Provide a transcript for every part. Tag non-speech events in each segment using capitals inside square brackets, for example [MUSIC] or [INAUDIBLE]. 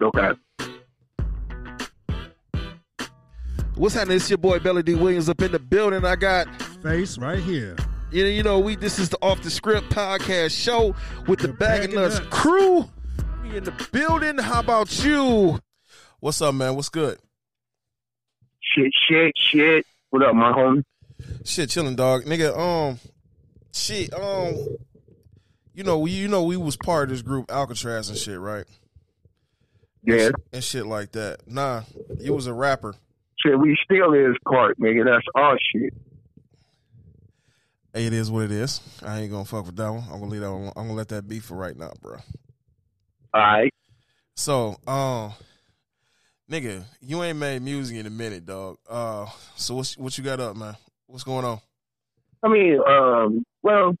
Okay. What's happening? It's your boy Belly D Williams up in the building. I got Face right here. you know, you know we this is the off the script podcast show with the, The Bag Bag and and Nuts Nuts. crew. We in the building. How about you? What's up, man? What's good? Shit, shit, shit. What up, my homie? Shit, chilling, dog. Nigga, um, shit, um, you know, we, you know, we was part of this group Alcatraz and shit, right? Yeah. And shit like that. Nah, you was a rapper. Shit, we still is part, nigga. That's our shit. Hey, it is what it is. I ain't gonna fuck with that one. I'm gonna leave that. One, I'm gonna let that be for right now, bro. All right. So, um, nigga, you ain't made music in a minute, dog. Uh, so what's what you got up, man? What's going on? I mean, um, well,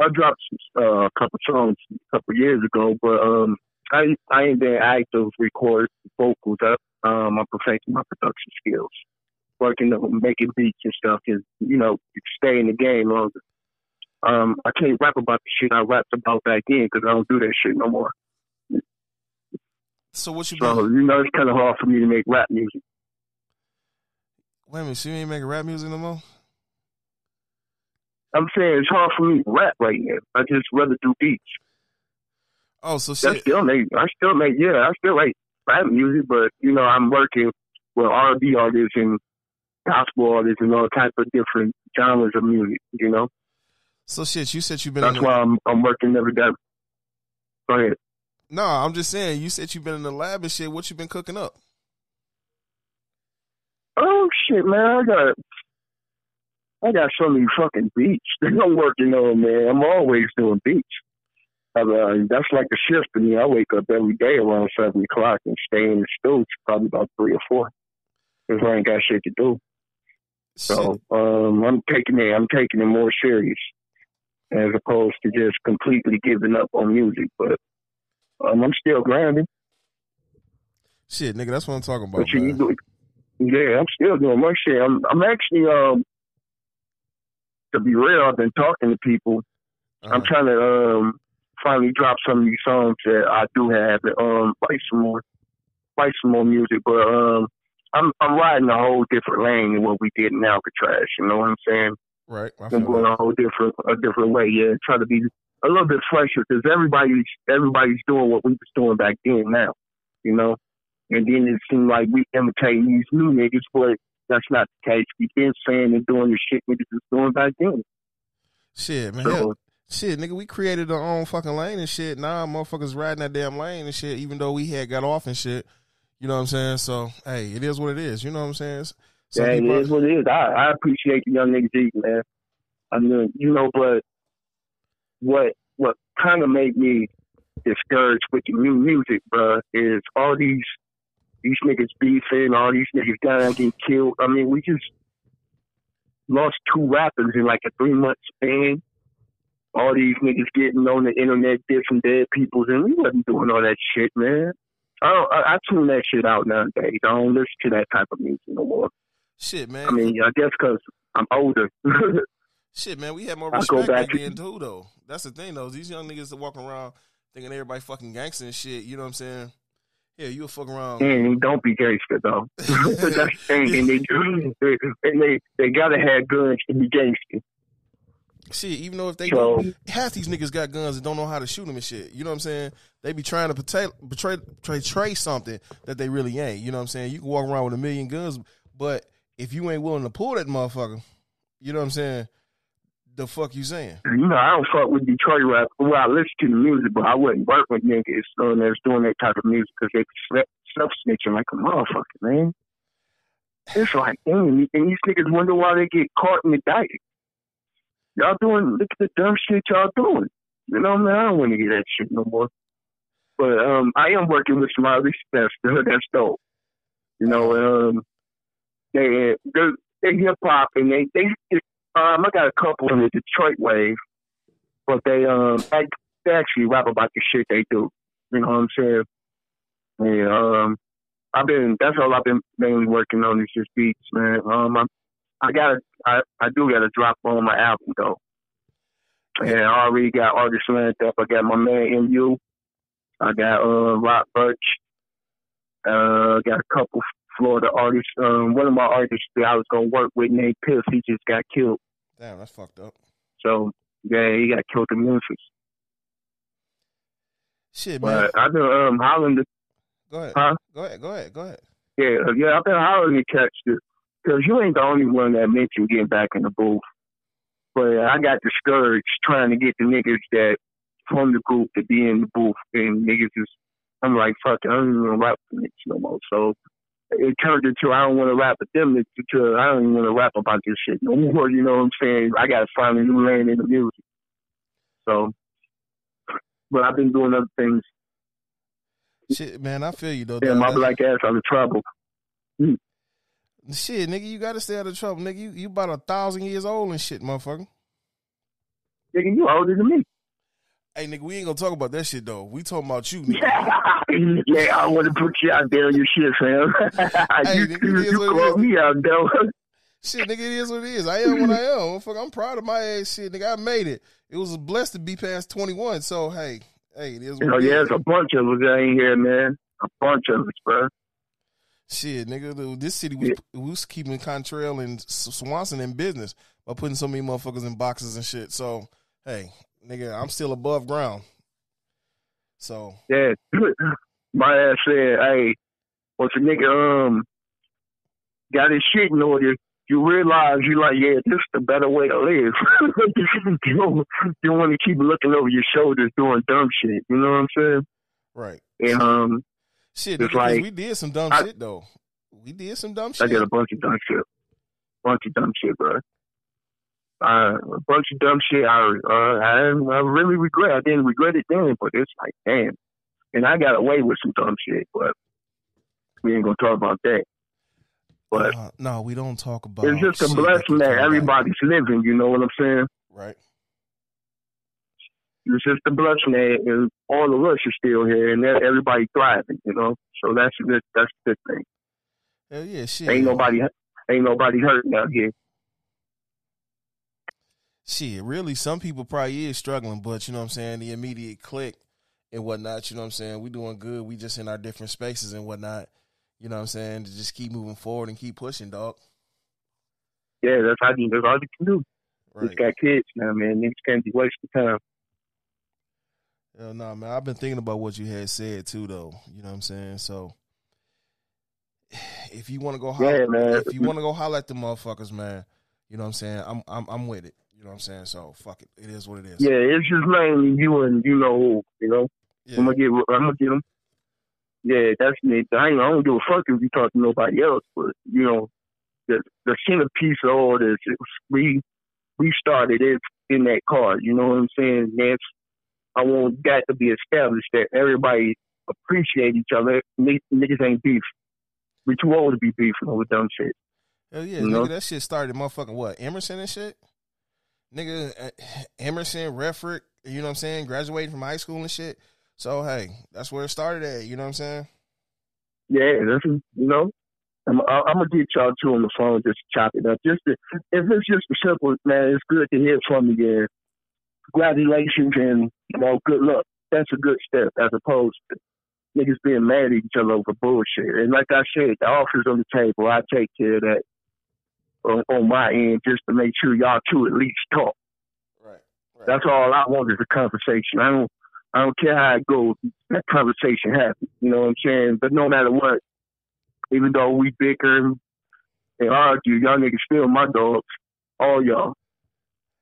I dropped uh, a couple songs a couple years ago, but um, I I ain't been active record vocals. I, um, I'm perfecting my production skills, working on making beats and stuff, and you know, stay in the game longer. Um, I can't rap about the shit I rapped about back then because I don't do that shit no more. So what you So been? you know, it's kind of hard for me to make rap music. Wait a minute, so you ain't making rap music no more? I'm saying it's hard for me to rap right now. I just rather do beats. Oh, so shit. I still make, I still make, yeah, I still like rap music, but you know, I'm working with R&B artists and gospel artists and all type of different genres of music. You know, So shit, you said you've been. that's in the, why I'm I'm working every day. Go ahead. No, I'm just saying. You said you've been in the lab and shit. What you been cooking up? Oh shit, man, I got. I got so many fucking beats [LAUGHS] that I'm working on, man. I'm always doing beats. Uh, that's like a shift for me. I wake up every day around seven o'clock and stay in the studio probably about three or four. Cause I ain't got shit to do. So um, I'm taking it. I'm taking it more serious, as opposed to just completely giving up on music. But um, I'm still grinding. Shit, nigga, that's what I'm talking about. You, yeah, I'm still doing my shit. I'm, I'm actually, um, to be real, I've been talking to people. I'm Uh-huh. trying to um, finally drop some of these songs that I do have and um, write some more, write some more music. But um, I'm I'm riding a whole different lane than what we did in Alcatraz. You know what I'm saying? right. I I'm going that. a whole different a different way. Yeah, try to be a little bit fresher because everybody's everybody's doing what we was doing back then now, you know. And then it seemed like we imitating these new niggas, but that's not the case. We've been saying and doing the shit niggas was doing back then. Shit, man. hell, So shit, nigga, we created our own fucking lane and shit. Now motherfuckers riding that damn lane and shit, even though we had got off and shit. You know what I'm saying? So, hey, it is what it is. You know what I'm saying? Some yeah, it is what it is. I, I appreciate the young niggas eating, man. I mean, you know, but what what kind of made me discouraged with the new music, bruh, is all these these niggas beefing, all these niggas dying, getting killed. I mean, we just lost two rappers in like a three month span. All these niggas getting on the internet, dissing dead peoples, and we wasn't doing all that shit, man. I don't, I, I tune that shit out nowadays. I don't listen to that type of music no more. shit, man. I mean, I guess because I'm older. [LAUGHS] shit, man. We had more respect back to- then too, though. That's the thing, though. These young niggas that walking around thinking everybody fucking gangster and shit. You know what I'm saying? Yeah, you a fuck around. and don't be gangster though. [LAUGHS] [LAUGHS] That's the thing, and they and they they gotta have guns to be gangster. Shit, even though if they So- half these niggas got guns and don't know how to shoot them and shit. You know what I'm saying? They be trying to betray, betray, betray something that they really ain't. You know what I'm saying? You can walk around with a million guns, but if you ain't willing to pull that motherfucker, you know what I'm saying? The fuck you saying? You know, I don't fuck with Detroit rap. Well, I listen to the music, but I wouldn't work with niggas um, that's doing that type of music because they self snitching like a motherfucker, man. It's like, damn, and these niggas wonder why they get caught in the diet. Y'all doing, look at the dumb shit y'all doing. You know, man, I don't want to get that shit no more. But um, I am working with some artists that's that's dope. You know, um, they they hip hop and they they um I got a couple in the Detroit wave, but they um act, they actually rap about the shit they do. You know what I'm saying? Yeah, um, I've been that's all I've been mainly working on is just beats, man. Um, I I got I I do got to drop on my album though. And I already got artists lined up. I got my man MU. I got uh Rock Birch. Uh, got a couple Florida artists. Um, one of my artists that I was gonna work with named Piff, he just got killed. Damn, that's fucked up. So yeah, he got killed in Memphis. Shit, man. But I've been um hollering to Go ahead. Huh? Go ahead. Go ahead. Go ahead. yeah, yeah, I've been hollering to catch this because you ain't the only one that mentioned getting back in the booth. But I got discouraged trying to get the niggas that from the group to be in the booth, and niggas is I'm like, fuck, I don't even want to rap with niggas no more. So it turned into I don't want to rap with them niggas because I don't even want to rap about this shit no more. You know what I'm saying? I got to find a new lane in the music. So, but I've been doing other things. Shit, man, I feel you though. Yeah, my black ass out of trouble. Shit, nigga, you gotta stay out of trouble, nigga. You you about a thousand years old and shit, motherfucker. Nigga, you older than me. Hey, nigga, we ain't gonna talk about that shit though. We talking about you, nigga. [LAUGHS] yeah, I want to put you out there on your shit, fam. [LAUGHS] Hey, you nigga, you, you what it called is. me out there. Shit, nigga, it is what it is. I am what I am. Motherfucker, I'm proud of my ass. Shit, nigga, I made it. It was a blessed to be past 21. So hey, hey, it is what know, it yeah, is. there's a bunch of us ain't here, man. A bunch of us, bro. Shit, nigga, this city was we was keeping Cantrell and Swanson in business by putting so many motherfuckers in boxes and shit. So hey, nigga, I'm still above ground. So Yeah, [CLEARS THROAT] my ass said, hey, once a nigga um got his shit in order, you realize you like, yeah, this is the better way to live. [LAUGHS] you don't, you don't want to keep looking over your shoulders doing dumb shit. You know what I'm saying? right, And um, shit, It's like- we did some dumb I- shit though. We did some dumb shit. I did a bunch of dumb shit. Bunch of dumb shit, bro. Uh, a bunch of dumb shit. I, uh, I, I really regret. I didn't regret it then, but it's like, damn. And I got away with some dumb shit, but we ain't gonna talk about that. But Uh, no, we don't talk about. It. It's just a blessing that back. everybody's living. You know what I'm saying? Right. It's just a blessing that all of us are still here and everybody thriving. You know, so that's a good. That's a good thing. Hell yeah, shit. Ain't nobody, ain't nobody hurting out here. Shit, really, some people probably is struggling, but you know what I'm saying, the immediate click and whatnot, you know what I'm saying, we doing good. We just in our different spaces and whatnot. You know what I'm saying? To just keep moving forward and keep pushing, dog. Yeah, that's how you. That's all you can do. Right. Just got kids now, man. Niggas can't be wasting time. Hell no, man. I've been thinking about what you had said too, though. You know what I'm saying? So, [SIGHS] if you want to go, holler, Yeah, man. if you want to go holler at the motherfuckers, man, you know what I'm saying? I'm, I'm, I'm with it. You know what I'm saying? So, fuck it. It is what it is. Yeah, it's just mainly you and you know who. You know, Yeah. I'm gonna get. I'm gonna get them. Yeah, that's me. I ain't. I don't give a fuck if you talk to nobody else, but you know, the the centerpiece of all this, it was, we we started it in that car. You know what I'm saying? That's I want that to be established that everybody appreciate each other. N- Niggas ain't beef. We too old to be beefing over dumb shit. Hell yeah, You nigga, know? that shit started motherfucking what? Emerson and shit? Nigga, uh, Emerson, Refrick, you know what I'm saying? Graduating from high school and shit. So, hey, that's where it started at. You know what I'm saying? Yeah, that's you know. I'm, I'm gonna get y'all two on the phone just chop it up. Just to, if it's just a simple man, it's good to hear from you. Yeah, congratulations and you know good luck. That's a good step as opposed to niggas being mad at each other over bullshit. And like I said, the offer's on the table. I take care of that on, on my end just to make sure y'all two at least talk. Right. right. That's all I want is a conversation. I don't I don't care how it goes. That conversation happens. You know what I'm saying? But no matter what, even though we bicker and argue, y'all niggas still my dogs, all y'all.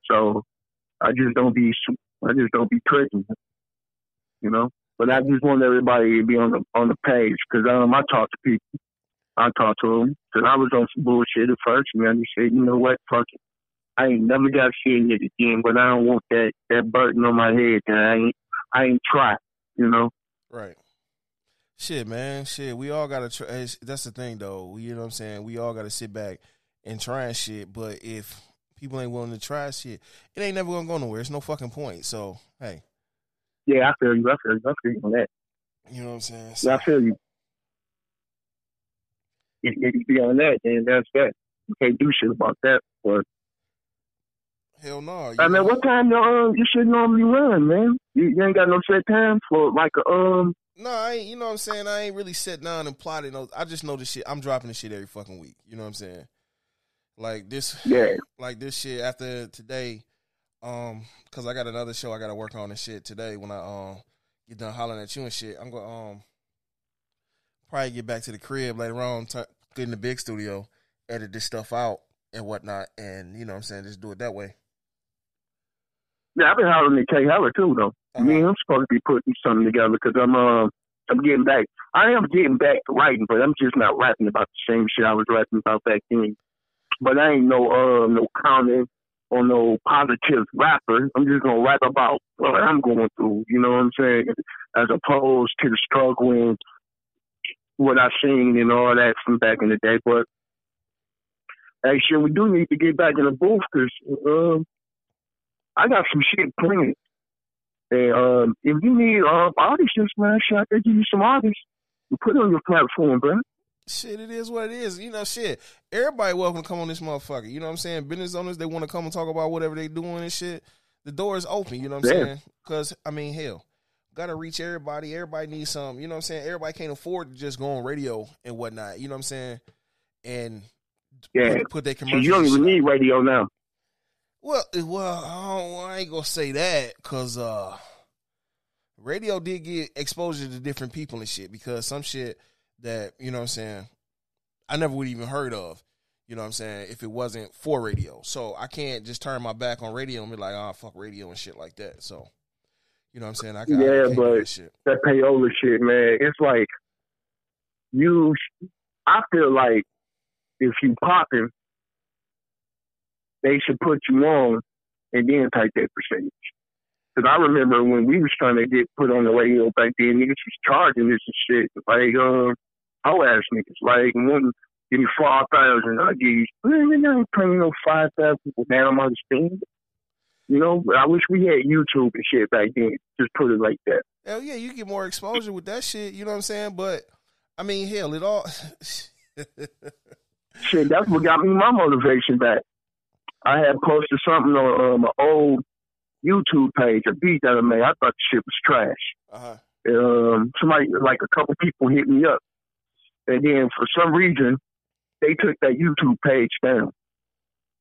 So I just don't be I just don't be tripping. You know. But I just want everybody to be on the on the page because um, I talk to people. I talk to them because I was on some bullshit at first, and I just said, you know what, fuck it. I ain't never got shit see it again, but I don't want that that burden on my head that I ain't I ain't try, you know. Right. Shit, man. Shit, we all gotta try. That's the thing, though. You know what I'm saying? We all gotta sit back and try and shit. But if people ain't willing to try shit, it ain't never gonna go nowhere. It's no fucking point. So, hey, Yeah, I feel you. I feel you. I feel you on that. you know what I'm saying? Yeah, I feel you. If if you be on that, then that's that. You can't do shit about that. But hell no. I mean, know- what time you um you should normally run, man? You, you ain't got no set time for like a um No, I ain't, you know what I'm saying? I ain't really sat down and plotted no I just know this shit. I'm dropping this shit every fucking week. You know what I'm saying? Like this Yeah. [LAUGHS] like this shit after today, um, cause I got another show I gotta work on and shit today when I um get done hollering at you and shit. I'm gonna um probably get back to the crib later on, t- get in the big studio, edit this stuff out and whatnot, and you know what I'm saying, just do it that way. Yeah, I've been hollering at K Heller too, though. Uh-huh. Me and him supposed to be putting something together because I'm uh, I'm getting back. I am getting back to writing, but I'm just not rapping about the same shit I was rapping about back then. But I ain't no uh no comment or no positive rapper. I'm just gonna rap about what I'm going through. You know what I'm saying? As opposed to the what I seen and all that from back in the day. But hey, shit, we do need to get back in the booth because um, I got some shit planned. And um, if you need um, artists, man, I could give you some artists. You put it on your platform, bro. Shit, it is what it is. You know, shit. Everybody welcome to come on this motherfucker. You know what I'm saying? Business owners, they want to come and talk about whatever they doing and shit. The door is open. You know what I'm Yeah. saying? Because I mean, hell, gotta reach everybody. Everybody needs some. You know what I'm saying? Everybody can't afford to just go on radio and whatnot. You know what I'm saying? And Yeah. put, put their commercials. you don't even need radio now. Well, eh, well, I, don't, I ain't gonna say that because uh, radio did get exposure to different people and shit. Because some shit that you know what I'm saying, I never would even heard of. You know what I'm saying? If it wasn't for radio, so I can't just turn my back on radio and be like, "Oh, fuck radio" and shit like that. So, you know what I'm saying? I, I Yeah, can't but- that shit. That payola shit, man. It's like you. I feel like if you popping, they should put you on and then take that percentage. Because I remember when we was trying to get put on the radio back then, niggas was charging this and shit. Like, um, whole ass niggas. Like, one give me five thousand, I give you. Man, I ain't paying no five thousand. Man, I'm understanding. You know, I wish we had YouTube and shit back then. Just put it like that. Hell yeah, you get more exposure with that shit. You know what I'm saying? But I mean, hell, it all. [LAUGHS] Shit, that's what got me my motivation back. I had posted something on um, an old YouTube page, a beat that I made. I thought the shit was trash. uh-huh. um, somebody, like a couple people hit me up. And then for some reason, they took that YouTube page down.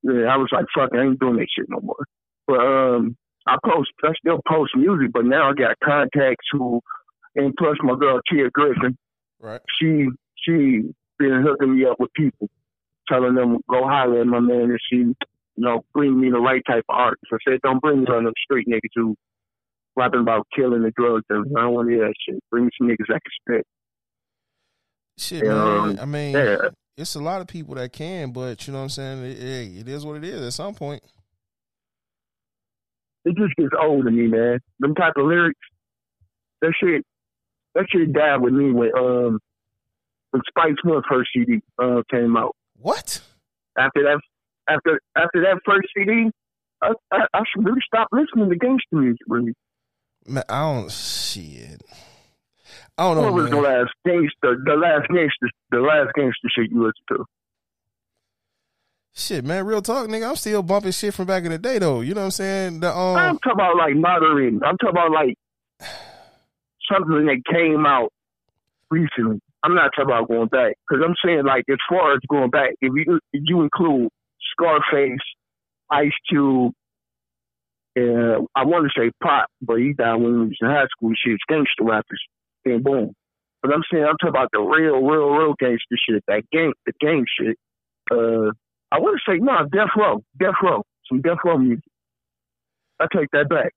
Yeah, I was like, fuck, I ain't doing that shit no more. But um, I post, I still post music, but now I got contacts who, and plus my girl Tia Griffin, Right. she she been hooking me up with people, telling them go holler at my man and she, you know, bring me the right type of artist. I said, don't bring me on them street niggas who rapping about killing the drugs and I don't want to hear that shit. Bring me some niggas I can spit. Shit, man. um, I mean, Yeah, it's a lot of people that can, but you know what I'm saying? It, hey, it is what it is at some point. it just gets old to me, man. Them type of lyrics, that shit, that shit died with me when um when Spice first CD uh came out. What? After that, after after that first CD, I I, I should really stop listening to gangster music. Really, Man, I don't shit. I don't know. what was the last gangster? The last gangster, the last gangster shit you listened to? Shit, man, real talk, nigga. I'm still bumping shit from back in the day though. You know what I'm saying? The um, I'm talking about like modern. I'm talking about like something that came out recently. I'm not talking about going back because I'm saying like as far as going back, if you if you include Scarface, Ice Cube, uh, I want to say Pop, but he died when he was in high school. Shit, gangster rappers, and boom. But I'm saying I'm talking about the real, real, real gangster shit, that gang, the gang shit. Uh, I want to say no, Death Row, Death Row, some Death Row music. I take that back.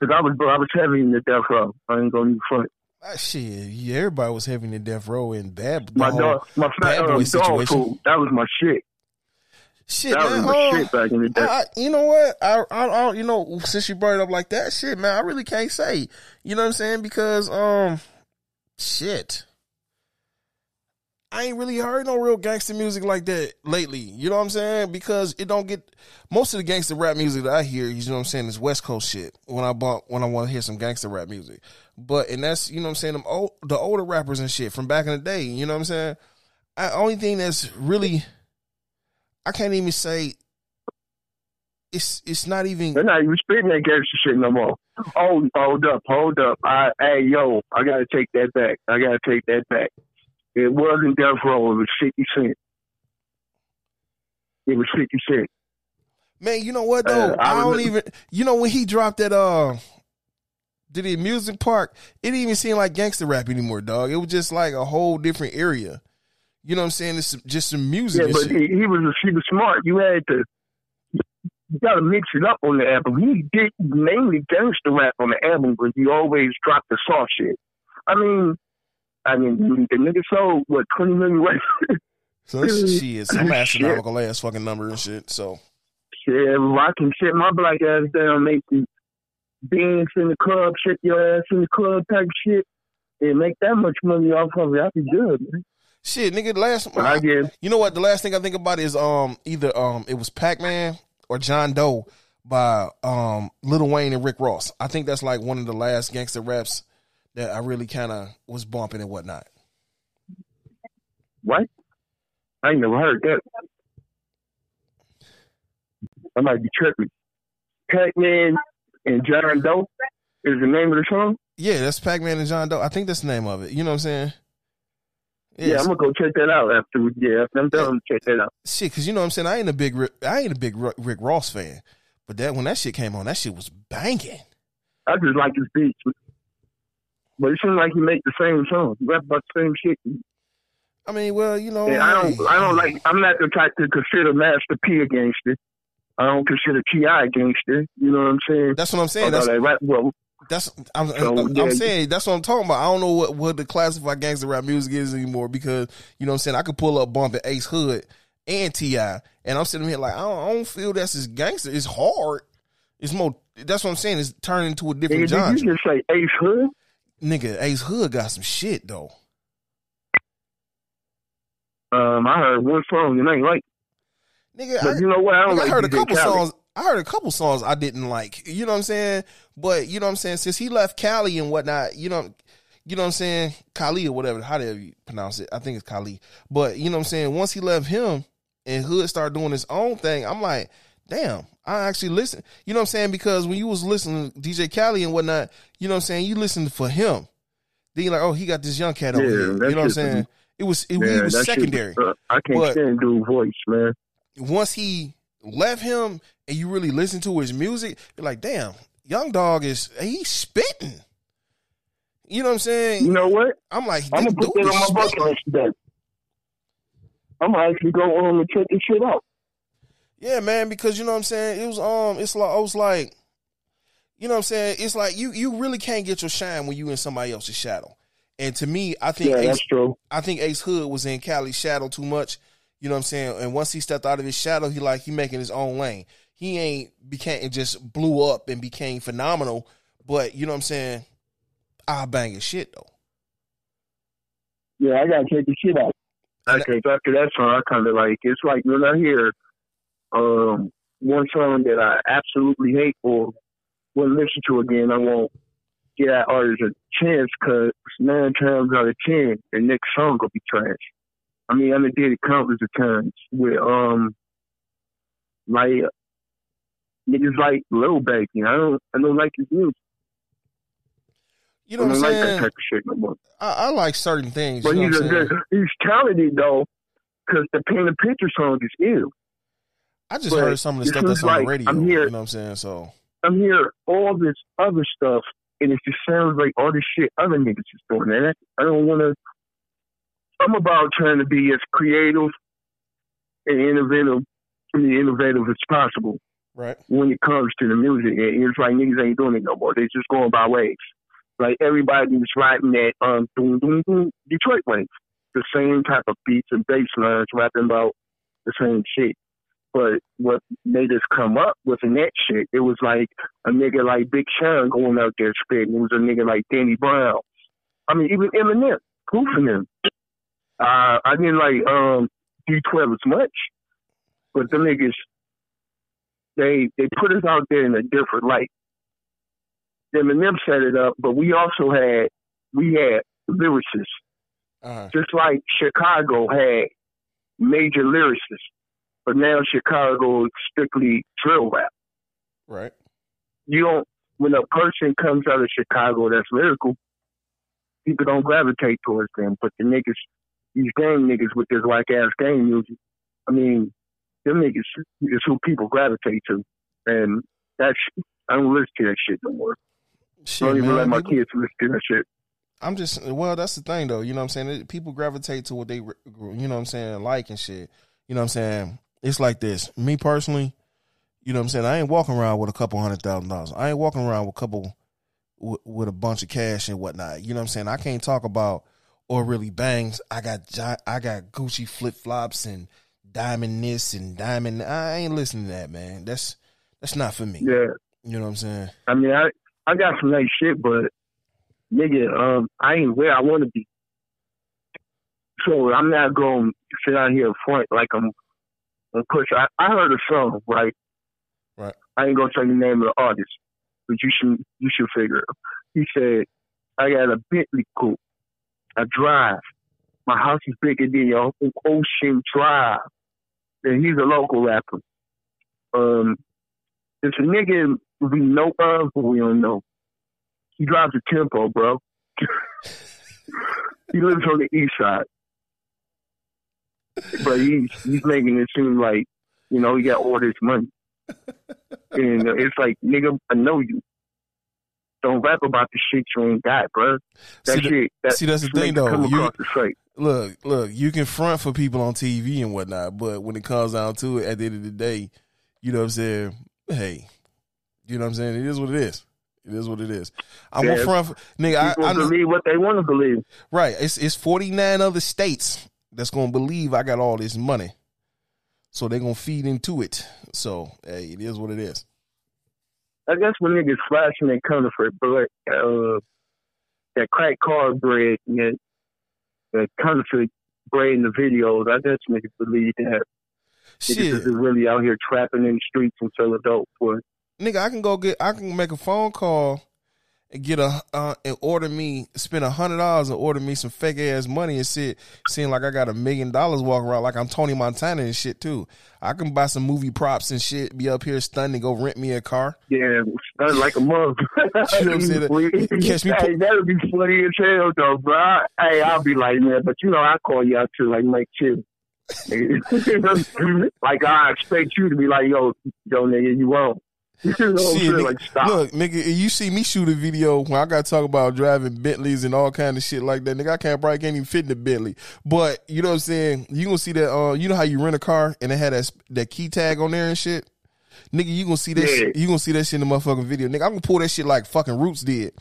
Cause I was, I was heavy in the death row. I ain't gonna front. ah, shit. Yeah, everybody was having the death row and bad. My dog, my bad boy um, dog situation. food. That was my shit. Shit, That was man. my um, shit back in the day. I, you know what? I, I, I, you know, since you brought it up like that, shit, man, I really can't say. You know what I'm saying? Because, um, shit, I ain't really heard no real gangster music like that lately. You know what I'm saying? Because it don't get most of the gangster rap music that I hear. You know what I'm saying? Is West Coast shit. When I bought, when I want to hear some gangster rap music, but and that's you know what I'm saying. Them old, the older rappers and shit from back in the day. You know what I'm saying? I, only thing that's really I can't even say it's it's not even. They're not even spitting that gangster shit no more. Oh, hold up, hold up. I, hey, yo, I gotta take that back. I gotta take that back. It wasn't Death Row. It was 50 Cent. It was 50 Cent. Man, you know what though? Uh, I I, don't even. You know when he dropped that uh, did he music park? It didn't even seem like gangster rap anymore, dog. It was just like a whole different area. You know what I'm saying? It's just some music Yeah, but he, he was he was smart. You had to you got to mix it up on the album. He did mainly gangster rap on the album, but he always dropped the soft shit. I mean, I mean the nigga sold what twenty million records. so that's [LAUGHS] shit, some astronomical ass fucking number and shit. So Yeah, well, I can sit my black ass down, make you dance in the club, shit your ass in the club type shit, and make that much money off of it. I'd be good, man. Shit, nigga. The last I get You know what? The last thing I think about is um either um it was Pac Man or John Doe by um Lil Wayne and Rick Ross. I think that's like one of the last gangster raps that I really kind of was bumping and whatnot. what? I ain't never heard that. I might be tripping. Pac-Man and John Doe is the name of the song. Yeah, that's Pac Man and John Doe. I think that's the name of it. You know what I'm saying? Yeah, I'm gonna go check that out after. we- Yeah, I'm done, check that out. shit. Because you know what I'm saying. I ain't a big I ain't a big Rick Ross fan, but that when that shit came on, that shit was banging. I just like his beats, but it seems like he make the same song. He rap about the same shit. I mean, well, you know, And I don't, I don't like. I'm not the type to consider Master P a gangster. I don't consider T.I. a gangster. You know what I'm saying? That's what I'm saying. That's rap well. That's I'm, So, I'm, yeah. I'm saying that's what I'm talking about. I don't know what what the classify gangster rap music is anymore because you know what I'm saying I could pull up bumping Ace Hood and T.I., and I'm sitting here like I don't, I don't feel that's as gangster. It's hard. It's more. That's what I'm saying. It's turning into a different did genre. you just say Ace Hood? Nigga, Ace Hood got some shit though. Um, I heard one song and ain't like. Nigga, I, you know what? I don't Nigga, I like heard a couple Khaled. songs. I heard a couple songs I didn't like. You know what I'm saying? But you know what I'm saying? Since he left Cali and whatnot, you know, you know what I'm saying? Kali or whatever, however you pronounce it. I think it's Kali. But you know what I'm saying? Once he left him and Hood started doing his own thing, I'm like, damn, I actually listen. You know what I'm saying? Because when you was listening to DJ Cali and whatnot, you know what I'm saying? You listened for him. Then you're like, oh, he got this young cat over Yeah, here. You know what I'm saying? It was it, Yeah, he was shit- secondary uh, I can't But- stand dude voice, man. once he left him and you really listen to his music, you're like, damn, Young Dog is he's spitting. You know what I'm saying? You know what? I'm like, I'm gonna put that on my bucket list today. I'm gonna actually go on and check this shit out. Yeah, man, because you know what I'm saying? It was um it's like I was like, you know what I'm saying? It's like you you really can't get your shine when you in somebody else's shadow. And to me, I think Yeah, Ace, that's true. I think Ace Hood was in Cali's shadow too much. You know what I'm saying? And once he stepped out of his shadow, he like he making his own lane. He ain't became and just blew up and became phenomenal. But you know what I'm saying? I bang his shit though. Yeah, I gotta check the shit out. And- Because after that song, I kind of like it's like when I hear um one song that I absolutely hate or wouldn't listen to again, I won't give that artist a chance because nine times out of ten, the next song will be trash. I mean, I done did it countless of times with um like niggas like Lil Baby. I don't I don't like his music. You know I what I'm don't like that type of shit no more. I, I like certain things. But he's a saying? good, he's talented though, because the paint a picture song is ill. I just but heard some of the stuff that's is on the radio. I'm here- You know what I'm saying? So I'm here all this other stuff, and it just sounds like all this shit other niggas is doing. And I, I don't want to. I'm about trying to be as creative and innovative, mean, innovative as possible right. when it comes to the music. And it's like niggas ain't doing it no more. They just going by waves. Like everybody's writing that um doom, doom, doom, Detroit waves. The same type of beats and bass lines rapping about the same shit. But what made us come up with in that shit, it was like a nigga like Big Sean going out there spitting. It was a nigga like Danny Brown. I mean, even Eminem, proofing him. Uh, I didn't like um D12 as much, but the niggas, they they put us out there in a different light. Eminem set it up, but we also had we had lyricists, Uh-huh. just like Chicago had major lyricists, but now Chicago is strictly drill rap. Right. You don't. When a person comes out of Chicago that's lyrical, people don't gravitate towards them. But the niggas, these gang niggas with this whack ass gang music, I mean, them niggas is who people gravitate to, and that's I don't listen to that shit no more. Shit, I don't even man, let my people- kids listen to that shit. I'm just well, that's the thing though. You know what I'm saying? People gravitate to what they, you know what I'm saying, like and shit. You know what I'm saying? It's like this. Me personally, you know what I'm saying. I ain't walking around with a couple hundred thousand dollars. I ain't walking around with a couple with, with a bunch of cash and whatnot. You know what I'm saying? I can't talk about or really bangs. I got I got Gucci flip flops and diamond this and diamond. I ain't listening to that, man. That's that's not for me. Yeah, You know what I'm saying? I mean, I I got some nice shit, but nigga, um, I ain't where I want to be. So I'm not going to sit out here front like I'm. Of course, I, I heard a song, right? Right. I ain't gonna tell you the name of the artist, but you should you should figure it. out. He said, "I got a Bentley coupe, I drive. My house is bigger than your Ocean Drive." And he's a local rapper. Um, it's a nigga we know of, but we don't know. He drives a tempo, bro. [LAUGHS] he lives on the east side. But he's he's making it seem like, you know, he got all this money. And it's like, nigga, I know you. Don't rap about the shit you ain't got, bro. That See, the- shit. That see, that's the thing, though. Come You- across the site. look, look, you can front for people on TV and whatnot, but when it comes down to it, at the end of the day, you know what I'm saying? Hey, you know what I'm saying? It is what it is. It is what it is. I'm Yeah. gonna front for, nigga. People I, I believe what they want to believe. right. It's it's 49 other states that's gonna believe I got all this money, so they're gonna feed into it. So hey, it is what it is. I guess when niggas flashing their counterfeit bread, uh, that crack car bread, and that, that counterfeit bread in the videos, I guess niggas believe that niggas is really out here trapping in the streets and selling dope for it. nigga, I can go get, I can make a phone call and get a uh, and order me, spend a hundred dollars and order me some fake ass money and sit, seem like I got a million dollars walking around like I'm Tony Montana and shit too. I can buy some movie props and shit, be up here stunning, go rent me a car. Yeah, like a mug. [LAUGHS] You know what I'm saying? [LAUGHS] Catch me hey, that'd be funny as hell though, bro. Hey, I'll be like, man, but you know, I call you out too, like Mike Chill. [LAUGHS] like I expect you to be like, yo, yo, nigga, you wrong. [LAUGHS] You know Shit, nigga, Like, stop. look, nigga, you see me shoot a video when I got to talk about driving Bentleys and all kind of shit like that. Nigga, I can't probably can't even fit in the Bentley. But you know what I'm saying? You gonna see that? Uh, you know how you rent a car and it had that that key tag on there and shit. Nigga, you gonna see that? Yeah. Shit, you gonna see that shit in the motherfucking video. Nigga, I'm gonna pull that shit like fucking Roots did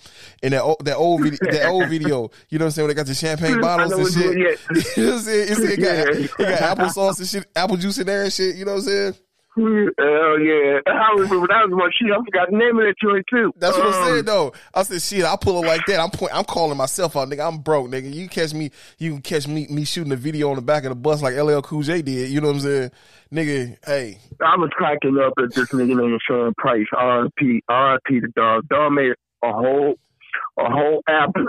in that old, that old video. that old video. You know what I'm saying? When they got the [LAUGHS] champagne bottles and shit. [LAUGHS] you know what I'm saying? It, got, Yeah. it got applesauce and shit, apple juice in there and shit. You know what I'm saying? Hell yeah. I remember that was my shit. I forgot the name of that joint too. That's what I'm Um, saying though. I said, shit, I pull it like that. I'm point, I'm calling myself out, nigga. I'm broke, nigga. You catch me, you can catch me me shooting a video on the back of the bus like LL Cool J did. You know what I'm saying, nigga? Hey, I was cracking up at this nigga named Sean Price. R.I.P. R.I.P. the dog. Dog made a whole, a whole album,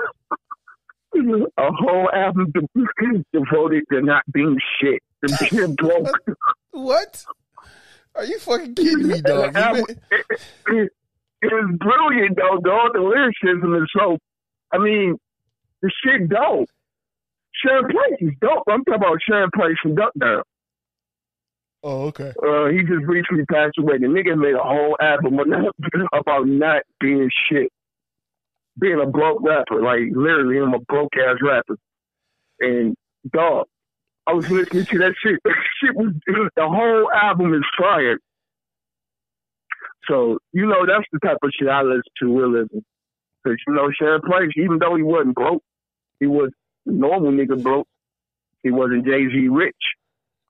[LAUGHS] a whole album [LAUGHS] de- devoted to not being shit, [LAUGHS] to being broke. what? Are you fucking kidding me, dog? The album- You been- it, it, it was brilliant though. The, the lyricism is so. I mean, the shit dope. Sean Price is dope. I'm talking about Sean Price from Duck Down. oh, okay. Uh, he just recently passed away. The nigga made a whole album [LAUGHS] about not being shit, being a broke rapper. Like literally, I'm a broke ass rapper. And dog, I was listening to that shit. [LAUGHS] Shit was the whole album is fire. So you know that's the type of shit I listen to realism. Because you know Sean Price, even though he wasn't broke, he was normal nigga broke. He wasn't Jay Z rich.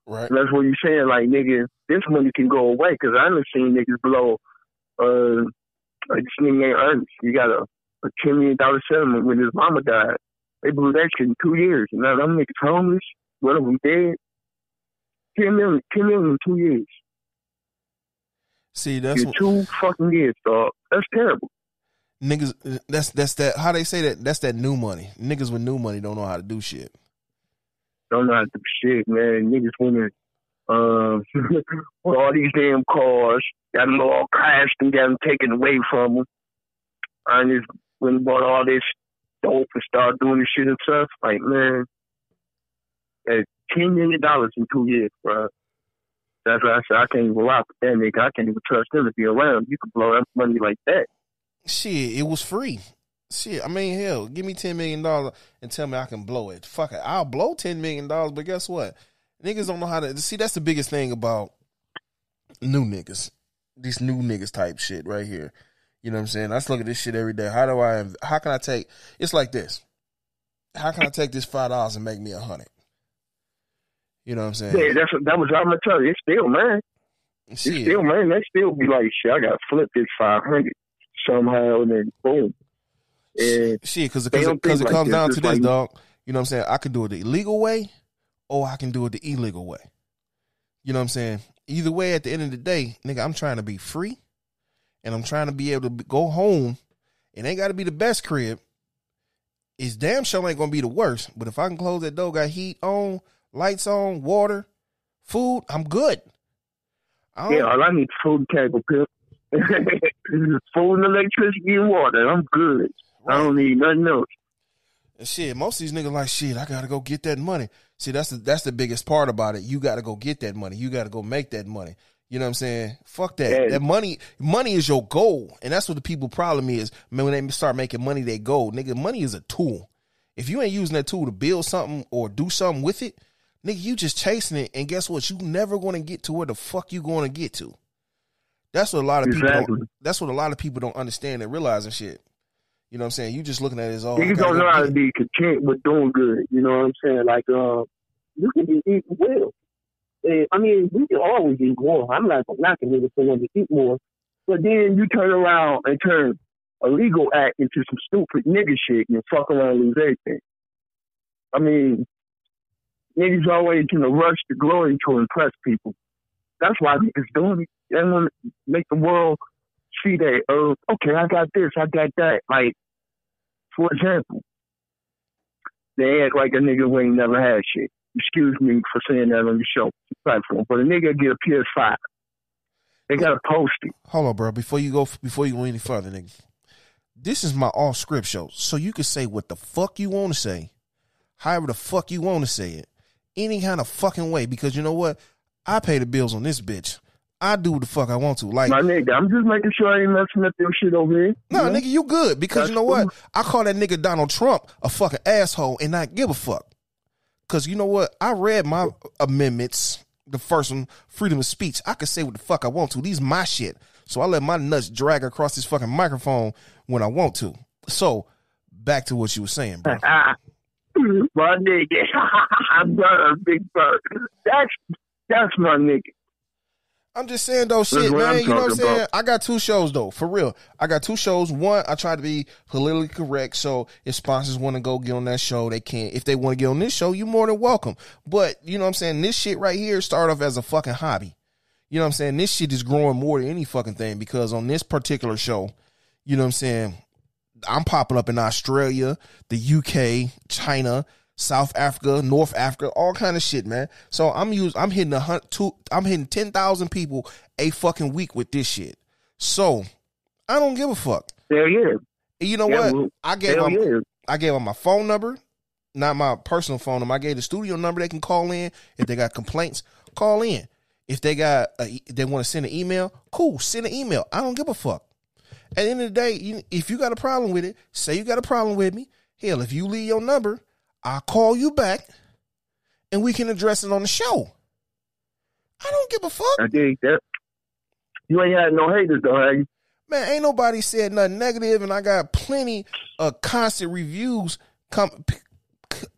Right. That's what you're saying, like, nigga, this money can go away because I done seen niggas blow, uh, like this nigga named Ernest. you got a, a $10 million settlement when his mama died. They blew that shit in two years. And now them niggas homeless, one of them dead. 10 million, 10 million in two years. See, that's what, two fucking years, dog. That's terrible. niggas. That's that's that. How they say that? That's that new money. Niggas with new money don't know how to do shit. Don't know how to do shit, man. Niggas winning Um, [LAUGHS] with all these damn cars, got them all crashed and got them taken away from them. I just went and bought all this dope and started doing this shit and stuff. Like, man, at ten million dollars in two years, bro. That's why I said I can't even rock with that nigga. I can't even trust him to be around. You can blow that money like that. Shit, it was free. Shit, I mean, hell, give me ten million dollars and tell me I can blow it. Fuck it, I'll blow ten million dollars. But guess what? Niggas don't know how to see. That's the biggest thing about new niggas. These new niggas type shit right here. You know what I'm saying? I just look at this shit every day. How do I? How can I take? It's like this. How can I take this five dollars and make me a hundred? You know what I'm saying? Yeah, that's that was I'm gonna tell you. It's still man. It's Shit. still man. They still be like, shit. I got to flip this five hundred somehow, and then boom. And Shit, because They because don't it, it like comes down to this, like- dog. You know what I'm saying? I can do it the illegal way, or I can do it the illegal way. You know what I'm saying? Either way, at the end of the day, nigga, I'm trying to be free, and I'm trying to be able to be- go home. It ain't got to be the best crib. It's damn sure ain't gonna be the worst. But if I can close that door, got heat on, lights on, water, food, I'm good. I yeah, all I need food and cable, pimp. [LAUGHS] food and electricity and water. I'm good. I don't need nothing else. And shit, most of these niggas like shit. I gotta go get that money. See, that's the that's the biggest part about it. You gotta go get that money. You gotta go make that money. You know what I'm saying? Fuck that. That money, money is your goal, and that's what the people problem is. Man, when they start making money, they go, Nigga, money is a tool. If you ain't using that tool to build something or do something with it, nigga, you just chasing it, and guess what? You never gonna get to where the fuck you gonna get to. That's what a lot of people. Exactly. Don't, that's what a lot of people don't understand and realize and shit. You know what I'm saying? You just looking at it as oh, I don't know how to be content with doing good. You know what I'm saying? Like, um, you can be eating well. And, I mean, we can always eat more. I'm not gonna knock a nigga for wanting to eat more. But then you turn around and turn a legal act into some stupid nigga shit and fuck around and lose everything. I mean, niggas always in a rush to glory to impress people. That's why niggas doing it. They want to make the world see that, oh, okay, I got this, I got that. Like, for example, they act like a nigga who ain't never had shit. Excuse me for saying that on the show platform, but a nigga get a PS5. They gotta post it. Hold on, bro. Before you go, before you go any further, nigga. This is my off script show, so you can say what the fuck you want to say, however the fuck you want to say it, any kind of fucking way. Because you know what, I pay the bills on this bitch. I do what the fuck I want to. Like, My nigga, I'm just making sure I ain't messing up your shit over here. no, know? nigga, you good because That's you know what? cool. I call that nigga Donald Trump a fucking asshole and not give a fuck. Cause you know what? I read my amendments. The first one, freedom of speech. I can say what the fuck I want to. These my shit. So I let my nuts drag across this fucking microphone when I want to. So back to what you were saying, bro. [LAUGHS] my nigga, [LAUGHS] I'm done, big bird. That's that's my nigga. I'm just saying though, shit, man. I'm You know what I'm saying? about. I got two shows though, for real. I got two shows. One, I try to be politically correct, so if sponsors want to go get on that show, they can. If they want to get on this show, you more than welcome. But you know what I'm saying? This shit right here started off as a fucking hobby. You know what I'm saying? This shit is growing more than any fucking thing because on this particular show, you know what I'm saying? I'm popping up in Australia, the UK, China, South Africa, North Africa, all kind of shit, man. So I'm use I'm hitting a hunt two I'm hitting ten thousand people a fucking week with this shit. So I don't give a fuck. Hell yeah. And you know Yeah, what? well, I gave them. I gave them my phone number, not my personal phone number. I gave the studio number they can call in if they got complaints. Call in. If they got a, they want to send an email, cool. Send an email. I don't give a fuck. At the end of the day, you, if you got a problem with it, say you got a problem with me. Hell, if you leave your number, I'll call you back, and we can address it on the show. I don't give a fuck. I dig that. You ain't had no haters though, have you? Man, ain't nobody said nothing negative, and I got plenty of constant reviews, com- p-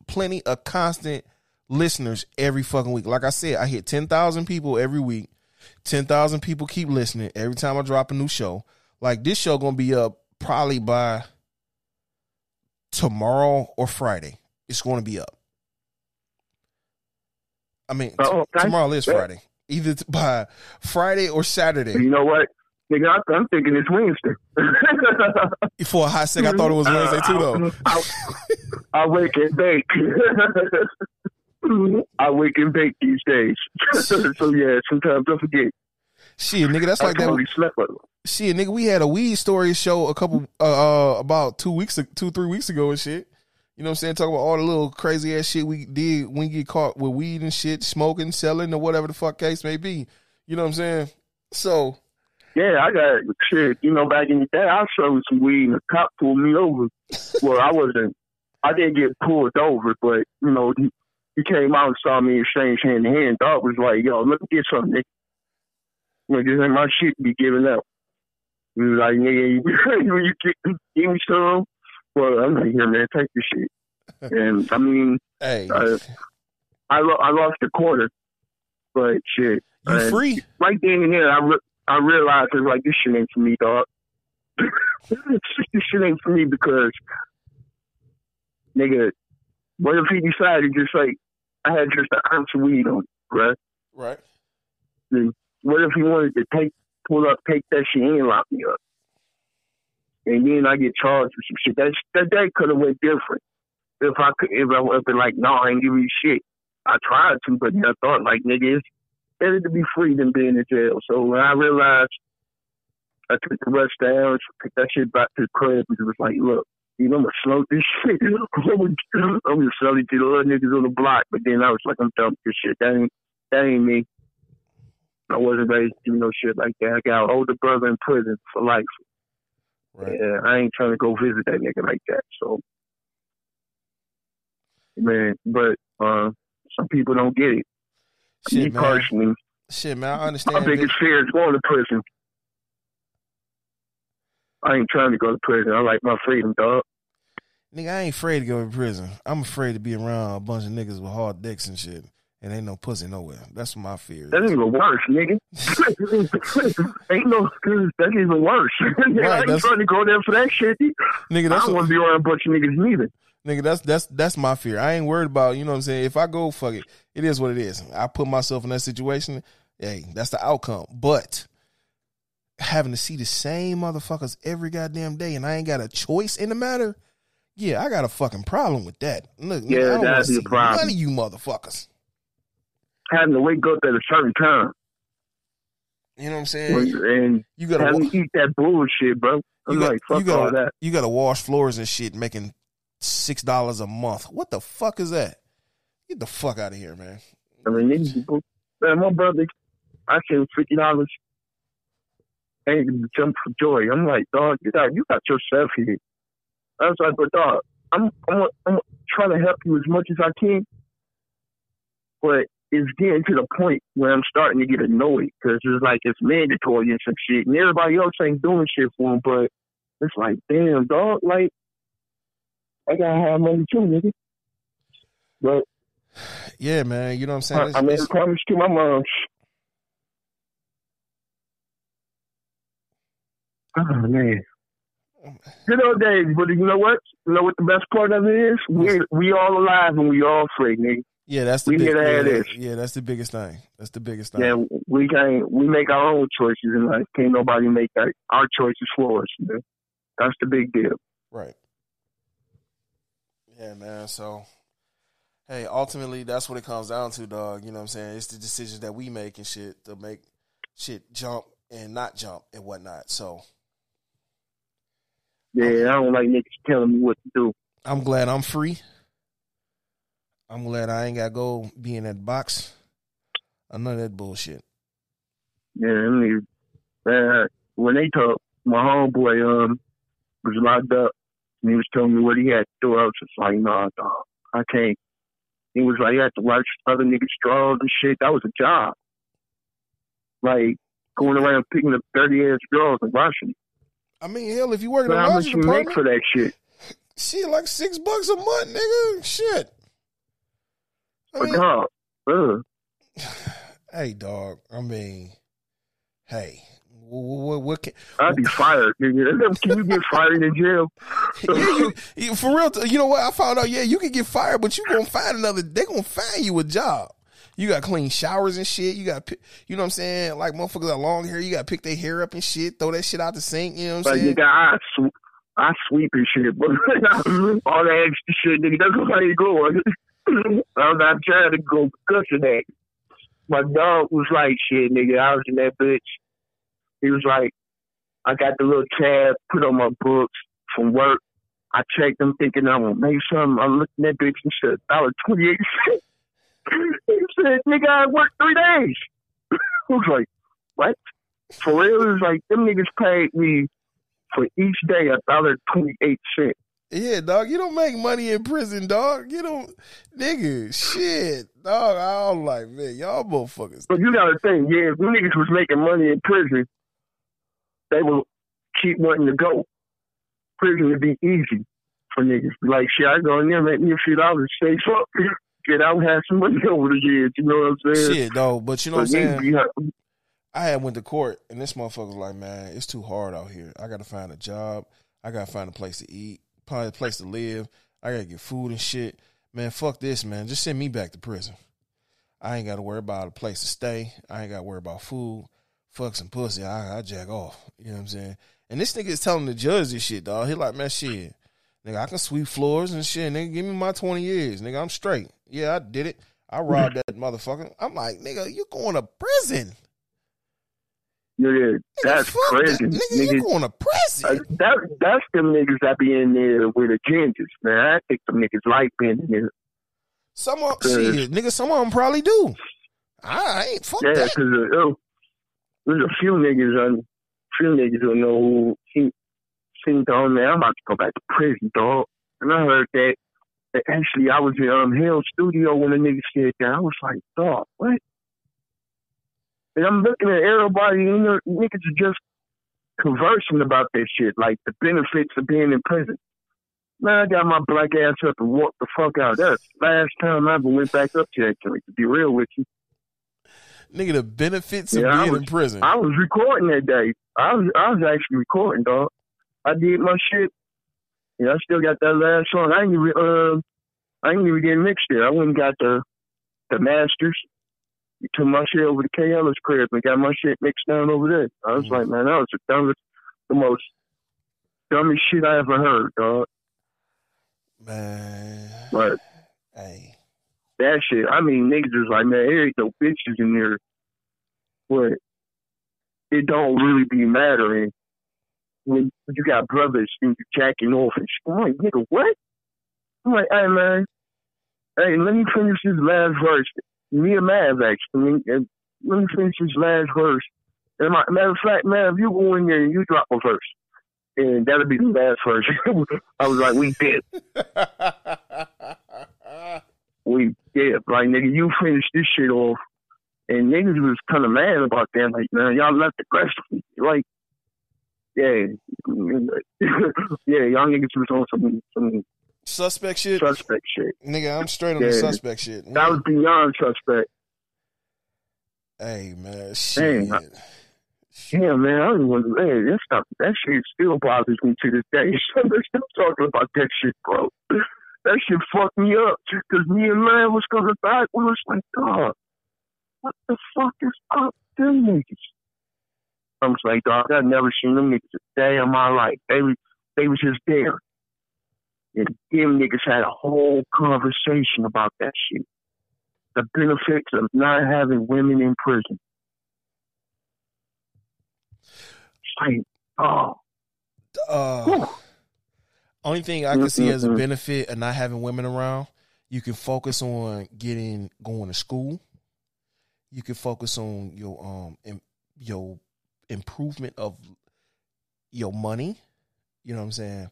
plenty of constant listeners every fucking week. Like I said, I hit ten thousand people every week. Ten thousand people keep listening every time I drop a new show. Like this show gonna be up probably by tomorrow or Friday. It's gonna be up. I mean, Oh, okay. tomorrow is Friday. Either by Friday or Saturday. You know what? Nigga, I, I'm thinking it's Wednesday. [LAUGHS] [LAUGHS] For a hot second, I thought it was uh, Wednesday too, though. I, I wake and bake. [LAUGHS] I wake and bake these days. so yeah, sometimes I forget. Shit, nigga, that's I like that. totally slept with Shit, nigga, we had a weed story show a couple uh, uh about two weeks two three weeks ago and shit. You know what I'm saying? Talk about all the little crazy ass shit we did when we get caught with weed and shit, smoking, selling, or whatever the fuck case may be. You know what I'm saying? So Yeah, I got shit. You know, back in the day, I sold some weed and the cop pulled me over. [LAUGHS] well, I wasn't. I didn't get pulled over, but you know, he, he came out and saw me exchange hand to hand. Dog was like, "Yo, let me get something, nigga. Like, this ain't my shit to be giving up." He was like, "Nigga, you, [LAUGHS] you get, give me some." Well, I'm like, "Here, man, take this shit." [LAUGHS] And I mean, hey, uh, I lo- I lost a quarter, but shit. you and- free? right then and there, I, re- I realized it's like this shit ain't for me, dog. [LAUGHS] this shit ain't for me because, nigga, what if he decided just like I had just an ounce of weed on, right? Right. What if he wanted to take pull up, take that shit and lock me up, and then I get charged with some shit? That that day could have went different if I could if I would have been like, no, I ain't give you shit. I tried to, but then I thought like, nigga, it's better to be free than being in jail. So when I realized I took the rest down, took that shit back to the crib, and it was like, look, you know, I'm gonna slow this [LAUGHS] shit. I'm gonna, I'm gonna sell it to the other niggas on the block. But then I was like, I'm done with this shit. That ain't that ain't me. I wasn't raised to do no shit like that. I got an older brother in prison for life. Right. Yeah, I ain't trying to go visit that nigga like that. So, man, but uh, some people don't get it. me man. personally, Shit, man. I understand. my biggest fear is going to prison. I ain't trying to go to prison. I like my freedom, dog. Nigga, I ain't afraid to go to prison. I'm afraid to be around a bunch of niggas with hard dicks and shit. And ain't no pussy nowhere. That's my fear. That's even worse, nigga. [LAUGHS] [LAUGHS] ain't no, that's even worse. [LAUGHS] I ain't trying to go there for that shit. Nigga, I that's don't want to be around a bunch of niggas neither. nigga, that's that's that's my fear. I ain't worried about, you know what I'm saying? If I go, fuck it. It is what it is. I put myself in that situation, hey, that's the outcome. But having to see the same motherfuckers every goddamn day and I ain't got a choice in the matter, yeah, I got a fucking problem with that. Look, Yeah, nigga, I don't wanna that'd be a see problem. None of you motherfuckers. Having to wake up at a certain time You know what I'm saying? and You gotta wa- to eat that bullshit, bro. I'm You got- like, fuck you gotta- all that. you gotta wash floors and shit making six dollars a month. What the fuck is that? Get the fuck out of here, man. I mean, these people, man, my brother, I sent fifty dollars. and jump for joy. I'm like, dog, you got you got yourself here. I was like, but dog, I'm I'm I'm trying to help you as much as I can, but it's getting to the point where I'm starting to get annoyed because it's like it's mandatory and some shit, and everybody else ain't doing shit for them. But it's like, damn, dog, like I gotta have money too, nigga. But Yeah, man. You know what I'm saying? I, It's- I made a promise to my mom. Oh man. Good old days, but you know what? You know what the best part of it is? We we all alive and we all free, nigga. Yeah, that's the we big, to yeah, this. yeah, that's the biggest thing. That's the biggest thing. Yeah, we can't we make our own choices in life. Can't nobody make our, our choices for us. Man. That's the big deal. Right. Yeah, man. So, hey, ultimately, that's what it comes down to, dog. You know what I'm saying? It's the decisions that we make and shit to make shit jump and not jump and whatnot. So, Yeah, I don't like niggas telling me what to do. I'm glad I'm free. I'm glad I ain't got to go be in that box. I none of that bullshit. Yeah, I mean, uh, when they talk, my homeboy um was locked up, and he was telling me what he had to do. I was just like, nah, dog, I can't. He was like, you had to watch other niggas straws and shit. That was a job. Like going around picking up dirty ass girls and washing. them. I mean, hell, if you work in a how much laundry you make for that shit? [LAUGHS] shit, like six bucks a month, nigga. Shit. I But mean, dog, ugh. [SIGHS] hey, dog. I mean, hey, what, what, what can, I'd be fired, nigga. Can you get fired in jail? [LAUGHS] yeah, you, you, for real. You know what? I found out. Yeah, you can get fired, but you gonna find another. They gonna find you a job. You got clean showers and shit. You got, you know what I'm saying? Like motherfuckers got long hair. You got to pick their hair up and shit. Throw that shit out the sink. You know what I'm Like saying? nigga, I sw- I sweep and shit, [LAUGHS] but [LAUGHS] all that extra shit, nigga, that's how you go. I'm not trying to go cussing at. My dog was like, shit, nigga, I was in that bitch. He was like, I got the little tab put on my books from work. I checked them thinking I'm gonna make something. I looked at bitch and said, dollar twenty eight cents. he said, nigga, I worked three days. [LAUGHS] I was like, what? For real? It was like, them niggas paid me for each day a dollar twenty eight cents. Yeah, dog. You don't make money in prison, dog. You don't, nigga. Shit, dog. I was like, man, y'all motherfuckers. But you gotta think, yeah, if niggas was making money in prison, they would keep wanting to go. Prison would be easy for niggas. Like, shit, I go in there, and make me a few dollars, save up, get out, have some money [LAUGHS] over the years. You know what I'm saying? Shit, dog. But you know what I'm saying. be. I had went to court and this motherfucker was like, man, it's too hard out here. I gotta find a job. I gotta find a place to eat, find a place to live. I gotta get food and shit. Man, fuck this, man. Just send me back to prison. I ain't gotta worry about a place to stay. I ain't gotta worry about food. Fuck some pussy. I, I jack off. You know what I'm saying? And this nigga is telling the judge this shit, dog. He like, man, shit. Nigga, I can sweep floors and shit. Nigga, give me my 20 years. Nigga, I'm straight. Yeah, I did it. I robbed [LAUGHS] that motherfucker. I'm like, nigga, you going to prison. Nigga, that's that. crazy. Nigga, Niggas, you going to uh, prison. that, that's them niggas that be in there with the agendas, man. I think them niggas like being in there. Some of Uh, shit, nigga, some of them probably do. I ain't fuck Yeah, that. because uh, oh, there's a few niggas on, few niggas who know who to own, man, I'm about to go back to prison, dog. And I heard that, that actually I was in um, Hell Studio when the nigga said that. I was like, dog, what? And I'm looking at everybody, you know, niggas are just conversing about that shit, like the benefits of being in prison. Man, I got my black ass up and walked the fuck out. That's the last time I ever went back up to that joint, to be real with you. Nigga, the benefits of Yeah, I being was- in prison. I was recording that day. I was I was actually recording, dog. I did my shit. Yeah, I still got that last song. I ain't even uh, I ain't even get mixed there. I went and got the the masters. You took my shit over to K Ellis crib and got my shit mixed down over there. I was Mhm. like, man, that was the dumbest, the most dumbest shit I ever heard, dog. Man. But Hey. that shit, I mean, niggas is like, man, there ain't no bitches in there. But it don't really be mattering when you got brothers and you jacking off and shit. I'm like, nigga, what? I'm like, hey, man, hey, let me finish this last verse. Me and Mav, actually. And let me finish this last verse. And my, matter of fact, man, if you go in there and you drop a verse, and that'll be the last verse. [LAUGHS] I was like, we did. [LAUGHS] we did. like nigga, you finish this shit off, and niggas was kind of mad about that. Like, man, y'all left the rest. Like, yeah, [LAUGHS] yeah, y'all niggas was on some some suspect shit. suspect shit. Nigga, I'm straight on the suspect shit. That was beyond suspect. hey man, shit. Dang, Yeah, man, I don't. Man, that stuff, that shit still bothers me to this day. [LAUGHS] They're still talking about that shit, bro. That shit fucked me up because me and man was coming back. We was like, dog, what the fuck is up with them niggas? I was like, dog, I've never seen them niggas a day in my life. They was, they was just there. And them niggas had a whole conversation about that shit. The benefits of not having women in prison. Like, oh, Uh, whew. only thing I can see as a benefit of not having women around, you can focus on getting going to school. You can focus on your um im- your improvement of your money. You know what I'm saying?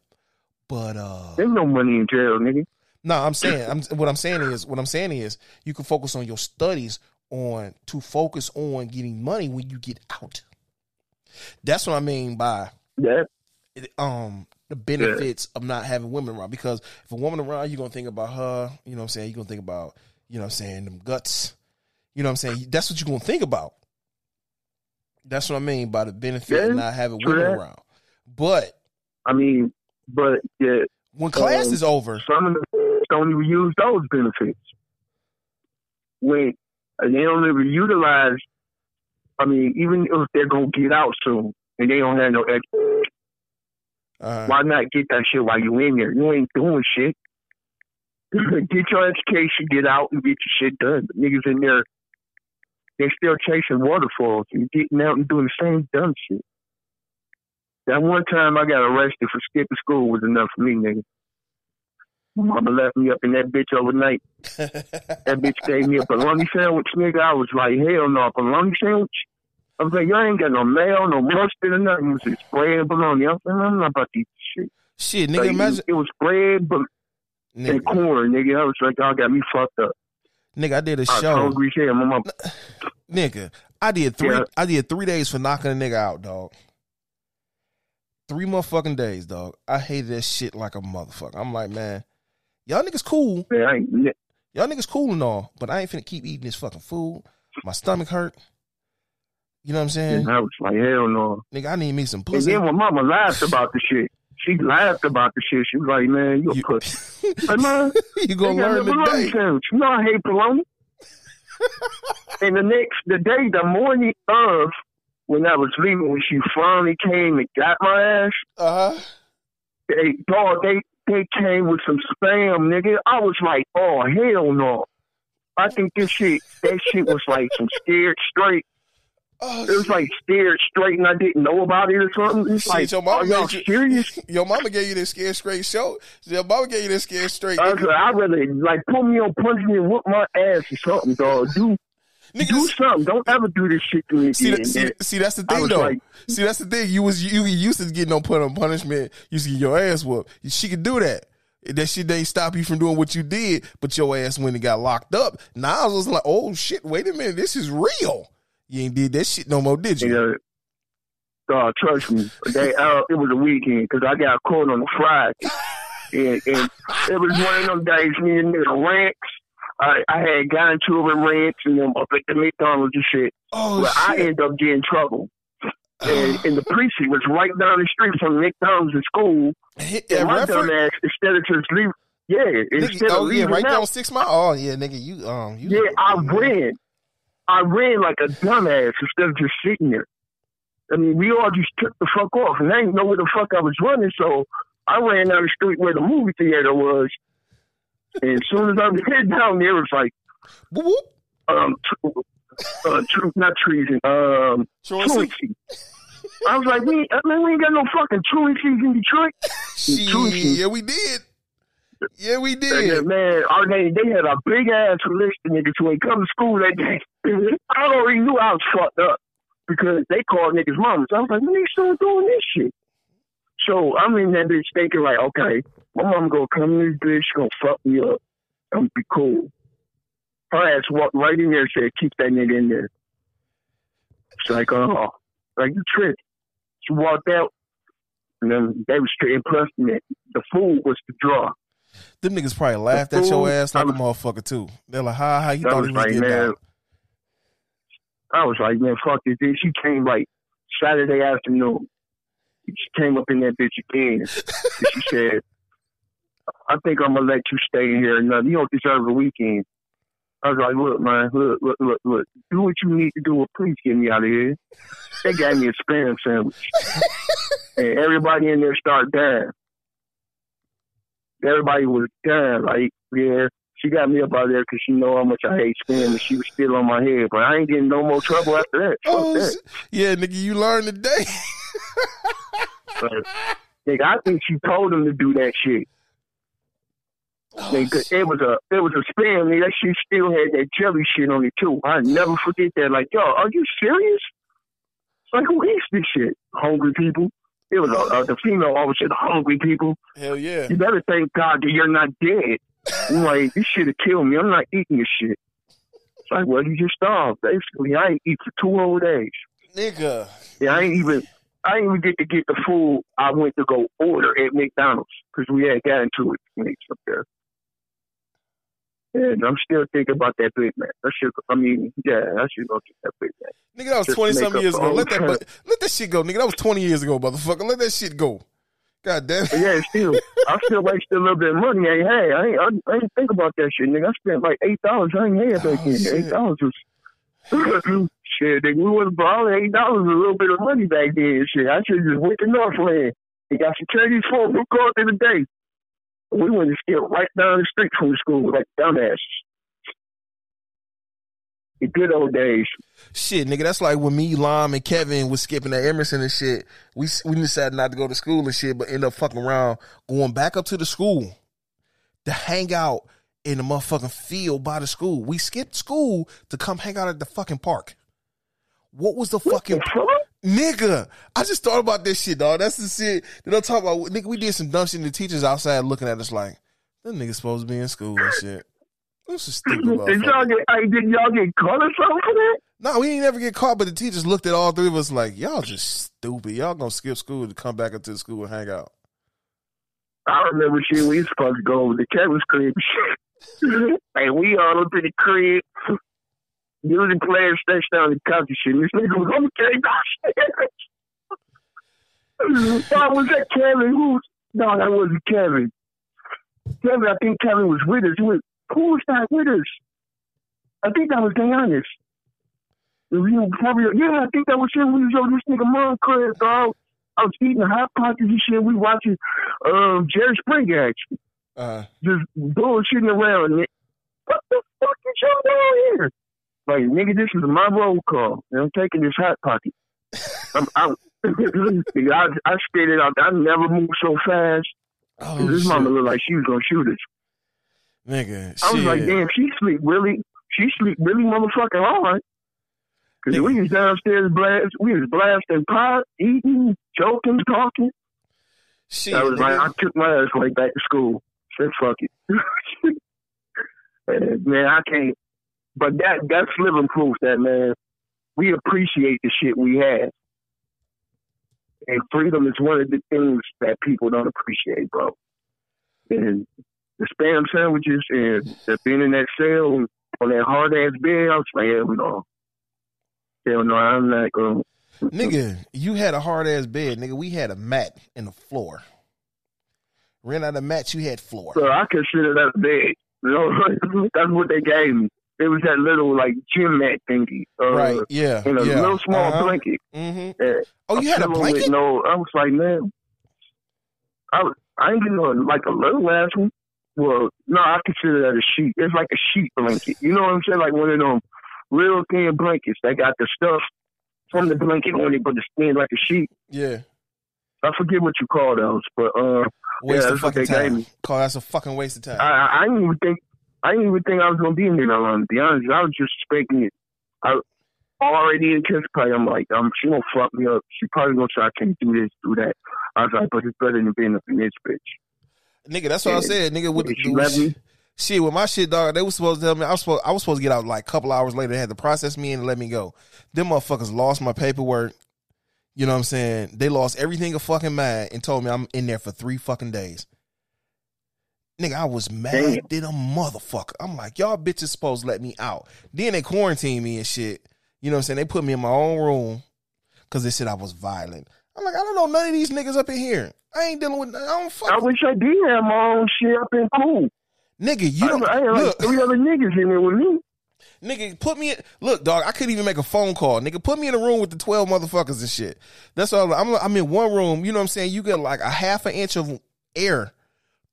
But uh there's no money in jail, nigga. No, I'm saying I'm what I'm saying is what I'm saying is you can focus on your studies on to focus on getting money when you get out. That's what I mean by Yeah, it- um the benefits of not having women around because if a woman around you're gonna think about her, you know what I'm saying, you're gonna think about, you know what I'm saying, them guts. You know what I'm saying? That's what you're gonna think about. That's what I mean by the benefit Yeah, of not having women that. around. But I mean, but yeah, when class Um, is over, some of them don't even use those benefits. When they don't even utilize. I mean, even if they're gonna get out soon and they don't have no, ex- uh, why not get that shit while you in there? You ain't doing shit. [CLEARS THROAT] get your education, get out and get your shit done. But niggas in there, they still chasing waterfalls and getting out and doing the same dumb shit. That one time I got arrested for skipping school was enough for me, nigga. My mama left me up in that bitch overnight. [LAUGHS] that bitch gave me a bologna sandwich, nigga. I was like, hell no, bologna sandwich? I was like, y'all ain't got no mayo, no mustard or nothing. It was just bread and bologna. I was like, I'm not about to eat this shit. Shit, nigga, Like, imagine, it was bread but and nigga, corn, nigga. I was like, y'all got me fucked up. nigga, I did a I was show, hungry as hell. My mom, nigga. I did three. Yeah. I did three days for knocking a nigga out, dog. Three motherfucking days, dog. I hated that shit like a motherfucker. I'm like, man, y'all niggas cool. man, I ain't, Y'all niggas cool and all, but I ain't finna keep eating this fucking food. My stomach hurt. You know what I'm saying? and I was like, hell no. Nigga, I need me some pussy. And then when mama laughed [LAUGHS] about the shit, she laughed about the shit. She was like, man, you a You- pussy. [LAUGHS] Like, man, you gonna learn today. sandwich. You know I hate bologna. [LAUGHS] and the next, the day, the morning of, when I was leaving, when she finally came and got my ass, Uh huh. they, dog, they, they came with some spam, nigga. I was like, oh, hell no. I think this shit, that shit was like some scared straight. Oh, It was like scared straight and I didn't know about it or something. It's Shit, like, your mama are y'all you- serious? Your mama gave you this scared straight show. Your mama gave you this scared straight. I was like, I'd rather like put me on, punch me and whoop my ass or something, dog. Do Nigga, do something. Don't ever do this shit to me see, that, see, see, that's the thing though. like- see, that's the thing. You was you used to get no put on punishment. You used to get your ass whooped. She could do that. That shit didn't stop you from doing what you did, but your ass went and got locked up. Now I was like, oh shit, wait a minute, this is real. You ain't did that shit no more, did you? You know, dog, trust me. They, uh, it was a weekend because I got caught on a Friday, [LAUGHS] and, and it was one of them days. Me and the ranks. I, I had gotten with ranks and them up at the McDonald's and shit. Oh But I shit. ended up getting trouble. And, and the precinct was right down the street from McDonald's at school. Hit And that my reference. dumb ass, instead of just leave, yeah, Nigga, instead of oh yeah, leaving right out, down six mile. Oh yeah, nigga, you um, you. yeah, I ran. I ran like a dumbass instead of just sitting there. I mean, we all just took the fuck off, and I didn't know where the fuck I was running, so I ran down the street where the movie theater was. And as soon as I was [LAUGHS] heading down there, it's like, Whoop, um, tr- uh, tr- not treason, um, truancy. I was like, we, I mean, we ain't got no fucking truancies in Detroit. [LAUGHS] Truancy. yeah, we did. Yeah, we did. man, our they, they had a big ass list of niggas when they come to school that day. [LAUGHS] I already knew I was fucked up because they called niggas mamas. I was like, when they still doing this shit? So I'm in that bitch thinking like, okay, my mom gonna come in this bitch, she gonna fuck me up. I'm gonna be cool. Her ass walked right in there and said, keep that nigga in there. It's like, oh, like you tripped. She walked out, and then they was straight. And plus, the the food was the draw. Them niggas probably laughed at fool, your ass like a I motherfucker too. They're like, "Ha ha, you I thought was he was like, getting man, out." I was like, man, fuck this. Then she came like Saturday afternoon. She came up in that bitch again. and she said, I think I'm gonna let you stay in here. And you don't deserve a weekend. I was like, look, man, look, look, look, look. Do what you need to do, or please get me out of here. They got me a spam sandwich, and everybody in there started dying. Everybody was dying. Like, yeah, she got me up out there because she know how much I hate spam, and she was still on my head. But I ain't getting no more trouble after that. Fuck Oh, that. yeah, nigga, you learned today. [LAUGHS] Nigga, I think she told him to do that shit. Oh, Nigga, it was a it was a spam. Nigga, that shit still had that jelly shit on it too. I never forget that. Like, yo, are you serious? Like, who eats this shit? Hungry people. It was uh, the female always said, "Hungry people." Hell yeah. You better thank God that you're not dead. I'm like, you should have killed me. I'm not eating this shit. It's like, well, you just starved. Basically, I ain't eat for two whole days. Nigga. Yeah, I ain't even I didn't even get to get the food I went to go order at McDonald's because we had got into it mates up there. And I'm still thinking about that Big Mac. I should, I mean, yeah, I should go get that Big Mac. Nigga, that was Just twenty something years ago. Let that let that shit go, nigga. That was twenty years ago, motherfucker. Let that shit go. God damn it. Yeah, still, I still wasted a little bit of money. I ain't had. I ain't, I, I ain't think about that shit, nigga. I spent like eight dollars. I ain't had back Oh, then. Eight dollars was [COUGHS] shit. Nigga, we was balling. Eight dollars was a little bit of money back then. Shit, I should just went to Northland and got some Chinese food. Who called in the day? We went to skip right down the street from the school, like dumbasses. The good old days. Shit, nigga, that's like when me, Lom, and Kevin was skipping at Emerson and shit. We we decided not to go to school and shit, but end up fucking around going back up to the school to hang out in the motherfucking field by the school. We skipped school to come hang out at the fucking park. What was the fucking nigga? I just thought about this shit, dog. That's the shit that I'm talking about. Nigga, we did some dumb shit and the teachers outside looking at us like, that nigga supposed to be in school and shit. This is stupid. Did y'all get? Hey, did y'all get caught or something for that? No, we ain't never get caught, but the teachers looked at all three of us like, y'all just stupid. Y'all gonna skip school to come back into the school and hang out. I remember shit. We was supposed to go over to Kevin's crib. [LAUGHS] hey, we all up to the crib. [LAUGHS] Music players stretched down the and shit. This nigga was on the cake. [LAUGHS] Oh, was that Kevin? Who? No, that wasn't Kevin. Kevin, I think Kevin was with us. He was, who was that with us? I think that was probably, yeah, I think that was him. We was on this nigga mom crib, dog. I was eating hot pockets and shit. We watching um, Jerry Springer actually, Uh, just bullshitting around. What the fuck is y'all doing here? Like, nigga, this is my roll call. And I'm taking this hot pocket. [LAUGHS] I'm out. [LAUGHS] I, I spit it out. I never moved so fast. oh, this shit. mama looked like she was gonna shoot us. nigga, I was like, damn, she sleep really, she sleep really motherfucking hard. Cause Nigga. we was downstairs blast, we was blasting pot, eating, joking, talking. shit, I was nigga. like, I took my ass right back to school. Said fuck it. [LAUGHS] Man, I can't. But that that's living proof that man, we appreciate the shit we have. And freedom is one of the things that people don't appreciate, bro. And the spam sandwiches and the being in that cell on that hard ass bed, I was like, hell no. Hell no, I'm not going Nigga, you had a hard ass bed, nigga. We had a mat in the floor. Ran out of mats, you had floor. So I consider that a bed. You know, [LAUGHS] that's what they gave me. It was that little like gym mat thingy. Uh, right, yeah. In a yeah. little small Uh-huh. blanket. Mm-hmm. Uh, Oh, you had a with blanket? No, I was like, man, I, was- I ain't getting no, like a little ass one. Well, no, I consider that a sheet. It's like a sheet blanket. You know what I'm saying? Like one of them real thin blankets. They got the stuff from the blanket on it, but it's skin like a sheet. Yeah. I forget what you call those, but uh, Waste Yeah, of fucking time. me. Call that's a fucking waste of time. I, I, I didn't even think I didn't even think I was gonna be in there that long. To be honest, I was just expecting it. I already anticipated. I'm like, um, she gonna fuck me up. She probably gonna say I can't do this, do that. I was like, but it's better than being up in this bitch. nigga, that's what I Yeah. said. Nigga, with the, she me? shit with my shit, dog. They was supposed to tell me I was supposed I was supposed to get out like a couple hours later. They had to process me and let me go. Them motherfuckers lost my paperwork. You know what I'm saying? They lost everything a fucking mind and told me I'm in there for three fucking days. Nigga, I was mad than a motherfucker. I'm like, y'all bitches supposed to let me out. Then they quarantined me and shit. You know what I'm saying? They put me in my own room because they said I was violent. I'm like, I don't know none of these niggas up in here. I ain't dealing with. I don't fuck. I wish I did have my own shit up in cool. nigga, you I, don't I had like look. three other niggas in there with me. Nigga, put me in. Look, dog, I couldn't even make a phone call. Nigga, put me in a room with the 12 motherfuckers and shit. That's all. I'm, I'm in one room. You know what I'm saying? You get like a half an inch of air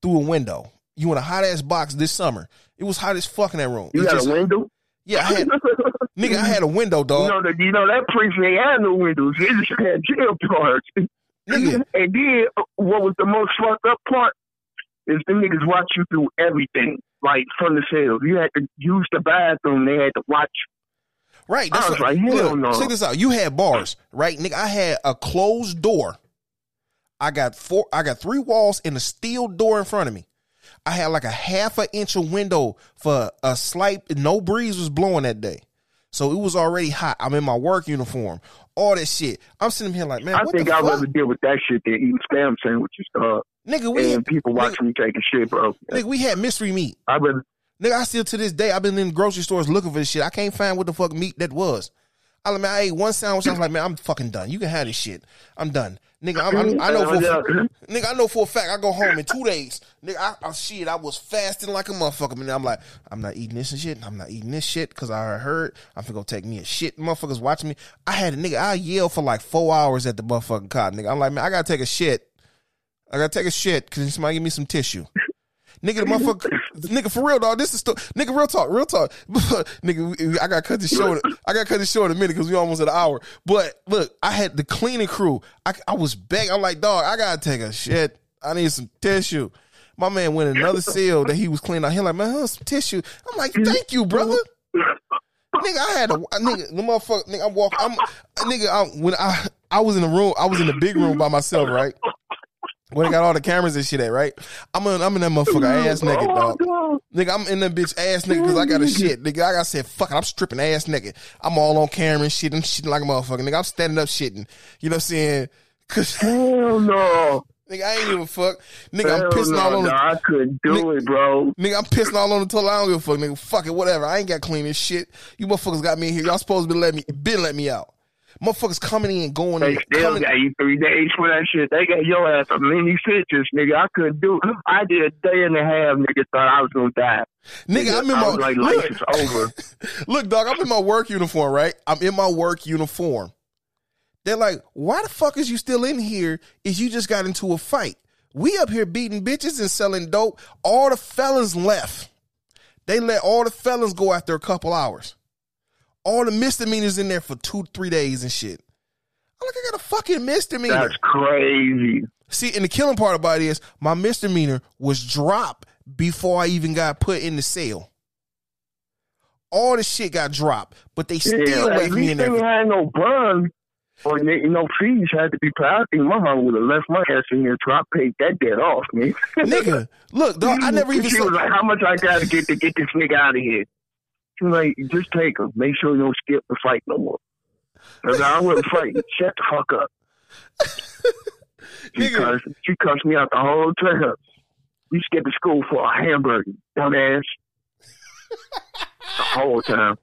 through a window. You in a hot ass box this summer. It was hot as fuck in that room. You It got just- a window? Yeah, I had, [LAUGHS] nigga, I had a window, dog. You know that you know that precinct ain't had no windows. They just had jail cards. [LAUGHS] Nigga. And then uh, what was the most fucked up part is the niggas watch you through everything, like from the cells. You had to use the bathroom. They had to watch. Right. I That's was what- like, hell no. Check this out. You had bars, right? Nigga, I had a closed door. I got four I got three walls and a steel door in front of me. I had like a half an inch of window for a slight no breeze was blowing that day. So it was already hot. I'm in my work uniform. All that shit. I'm sitting here like, man, I think I'd fuck? rather deal with that shit than eating spam sandwiches, dog. nigga, we And people watching me taking shit, bro. nigga, we had mystery meat. I rather Nigga, I still to this day, I've been in grocery stores looking for this shit. I can't find what the fuck meat that was. I mean, I ate one sandwich. I was like, man, I'm fucking done. You can have this shit. I'm done, nigga. I'm, I'm, I know for nigga. I know for a fact. I go home in two days, nigga. I, I shit. I was fasting like a motherfucker, man. I'm like, I'm not eating this and shit. I'm not eating this shit because I heard I'm gonna take me a shit. Motherfuckers watching me. I had a nigga. I yelled for like four hours at the motherfucking cot, nigga. I'm like, man, I gotta take a shit. I gotta take a shit because somebody give me some tissue. Nigga, the motherfucker, [LAUGHS] nigga, for real, dog. This is still, nigga, real talk, real talk. [LAUGHS] nigga, I got to cut this short. I got to cut this short in a minute because we almost at an hour. But look, I had the cleaning crew. I, I was begging. I'm like, dog, I gotta take a shit. I need some tissue. My man went another cell that he was cleaning out. He like, man, here's some tissue. I'm like, thank you, brother. Nigga, I had a nigga, the motherfucker. Nigga, I'm walking. I'm nigga. I, when I I was in the room, I was in the big room by myself, right? When they got all the cameras and shit at, right? I'm in, I'm in that motherfucker ass naked, dog. Oh, Nigga, I'm in that bitch ass naked because I got a shit. Nigga, I got said, fuck it, I'm stripping ass naked. I'm all on camera and shit. I'm shitting like a motherfucker. Nigga, I'm standing up shitting. You know what I'm saying? Cause Hell no. Nigga, I ain't give a fuck. Nigga, I'm Hell pissing no, all on no, the I couldn't do Nigga- it, bro. Nigga, I'm pissing all on the toilet. I don't give a fuck, nigga. Fuck it, whatever. I ain't got clean this shit. You motherfuckers got me in here. Y'all supposed to be let me been let me out. Motherfuckers coming in, going They in, still coming, got you three days for that shit. They got your ass a many stitches, nigga. I couldn't do it. I did a day and a half, nigga. Thought I was gonna die. nigga. I'm in my like, [LAUGHS] look, life is over. [LAUGHS] look, dog. I'm in my work uniform, right? I'm in my work uniform. They're like, why the fuck is you still in here? Is you just got into a fight? We up here beating bitches and selling dope. All the fellas left. They let all the felons go after a couple hours. All the misdemeanors in there for two, three days and shit. I'm like, I got a fucking misdemeanor. That's crazy. See, and the killing part about it is my misdemeanor was dropped before I even got put in the cell. All the shit got dropped, but they still Yeah, left me in least they there. had no bun or you know fees had to be paid. I think my mom would have left my ass in here, so I paid that debt off, man. Nigga, look, [LAUGHS] dog, I never even She was like, "How much I got to get to get this nigga out of here?" She was like, "Just take him. Make sure you don't skip the fight no more." Cause I wouldn't fight. [LAUGHS] Shut the fuck up. She Nigga. cussed, she cussed me out the whole time. You skipping school for a hamburger, dumbass. the whole time.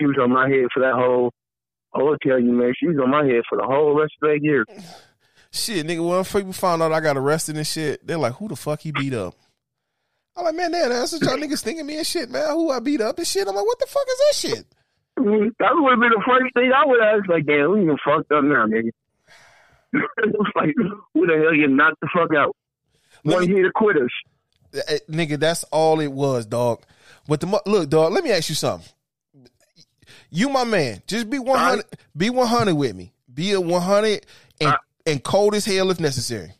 She was on my head for that whole. I will tell you, man, she was on my head for the whole rest of that year. Shit, nigga, when people found out I got arrested and shit, they're like, who the fuck he beat up? I'm like, man, damn, that's what y'all niggas thinking me and shit, man. Who I beat up and shit? I'm like, what the fuck is that shit? Mm, That would have been the first thing I would ask. Like, damn, we even fucked up now, nigga. [LAUGHS] like, who the hell you knocked the fuck out? One here to quit us. Eh, nigga, that's all it was, dog. But the look, dog. Let me ask you something. You, my man, just be one hundred. Be one hundred with me. Be a one hundred and Alright. and cold as hell if necessary.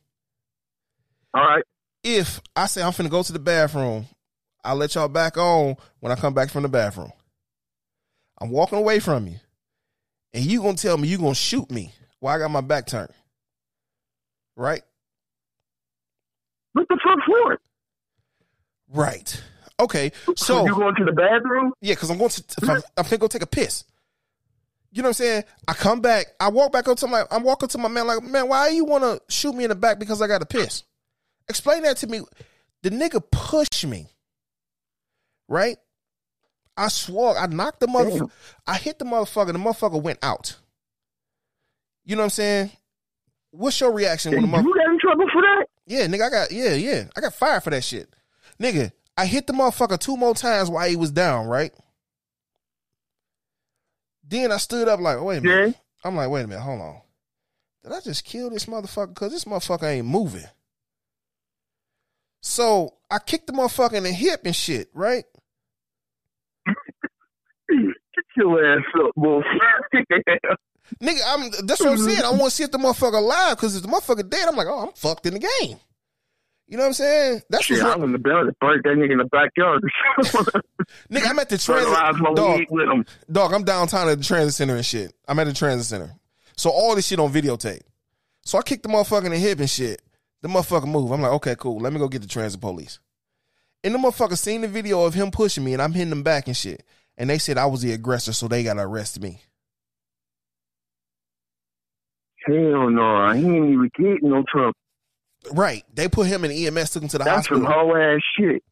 All right. If I say I'm finna go to the bathroom, I'll let y'all back on when I come back from the bathroom. I'm walking away from you, and you gonna tell me you gonna shoot me while I got my back turned, right? What the fuck for it? Right. Okay. So you going to the bathroom? Yeah, because I'm going to I'm, I'm finna go take a piss. You know what I'm saying? I come back, I walk back up to my I'm walking to my man like, man, why you wanna shoot me in the back because I got a piss? Explain that to me. The nigga pushed me. Right? I swore, I knocked the motherfucker, I hit the motherfucker, the motherfucker went out. You know what I'm saying? What's your reaction when the motherfucker you got in trouble for that? yeah, nigga, I got yeah, yeah. I got fired for that shit. Nigga, I hit the motherfucker two more times while he was down, right? Then I stood up like, wait a minute. Yeah. I'm like, wait a minute, hold on. Did I just kill this motherfucker? Because this motherfucker ain't moving. So I kicked the motherfucker in the hip and shit, right? Get your ass up. Nigga, I'm that's what I'm saying. I want to see if the motherfucker alive because if the motherfucker dead, I'm like, oh, I'm fucked in the game. You know what I'm saying? That's Shit, I what's have been able to break that nigga in the backyard. [LAUGHS] nigga. I'm at the transit dog. weed with him. Dog, I'm downtown at the transit center and shit. I'm at the transit center. So all this shit on videotape. So I kicked the motherfucker in the hip and shit. The motherfucker move. I'm like, okay, cool. Let me go get the transit police. And the motherfucker seen the video of him pushing me and I'm hitting him back and shit. And they said I was the aggressor, so they gotta arrest me. Hell no, he ain't even getting no trouble. Right. They put him in EMS, took him to the hospital. That's some whole ass shit.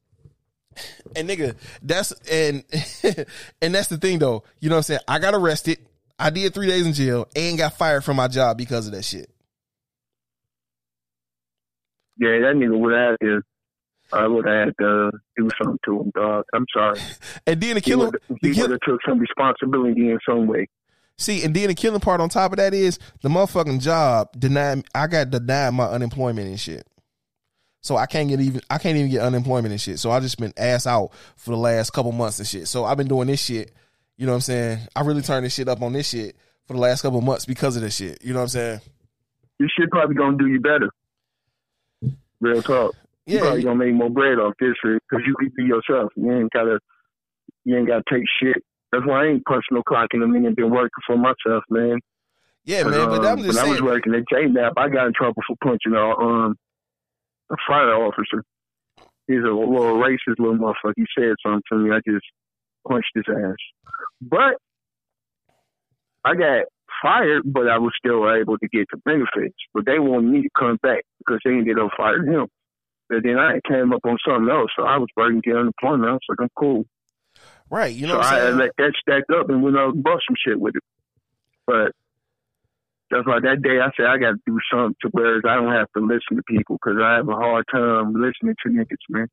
And nigga, that's and [LAUGHS] and that's the thing though. You know what I'm saying? I got arrested. I did three days in jail and got fired from my job because of that shit. Yeah, that nigga would have. I would have had to do something to him, dog. I'm sorry. [LAUGHS] And then the He killer, would he would have took some responsibility in some way. See, and then the killing part on top of that is the motherfucking job denied. I got denied my unemployment and shit. So I can't get even I can't even get unemployment and shit. So I just been ass out for the last couple months and shit. So I've been doing this shit. You know what I'm saying? I really turned this shit up on this shit for the last couple months because of this shit. You know what I'm saying? This shit probably gonna do you better. Real talk. You Yeah, probably gonna make more bread off this shit because you can be yourself. You ain't gotta, you ain't gotta take shit. That's why I ain't personal clocking them in and been working for myself, man. yeah, man. But I'm Um, just when I was working at JNAP, I got in trouble for punching a um a fire officer. He's a little racist little motherfucker. He said something to me. I just punched his ass. But I got fired, but I was still able to get the benefits. But they wanted me to come back because they ended up firing him. But then I came up on something else, so I was working to get unemployment. I was like, I'm cool. Right. You know so what I'm I let that stack up and went out and bust some shit with it. But that's why that day I said I got to do something to where I don't have to listen to people because I have a hard time listening to niggas, man.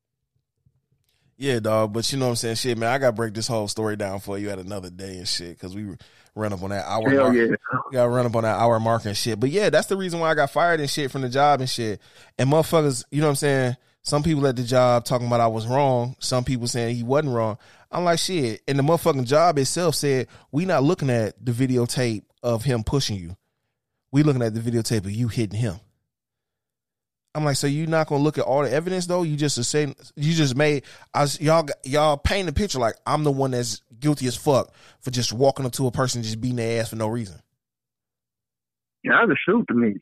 Yeah, dog. But you know what I'm saying? Shit, man. I got to break this whole story down for you at another day and shit because we run up on that hour Hell mark. yeah. Got to run up on that hour mark and shit. But yeah, that's the reason why I got fired and shit from the job and shit. And motherfuckers, you know what I'm saying? Some people at the job talking about I was wrong. Some people saying he wasn't wrong. I'm like, shit. And the motherfucking job itself said, we not looking at the videotape of him pushing you. We looking at the videotape of you hitting him. I'm like, so you not gonna look at all the evidence though? You just say you just made us y'all y'all paint a picture like I'm the one that's guilty as fuck for just walking up to a person and just beating their ass for no reason. Yeah, I just shoot the niggas.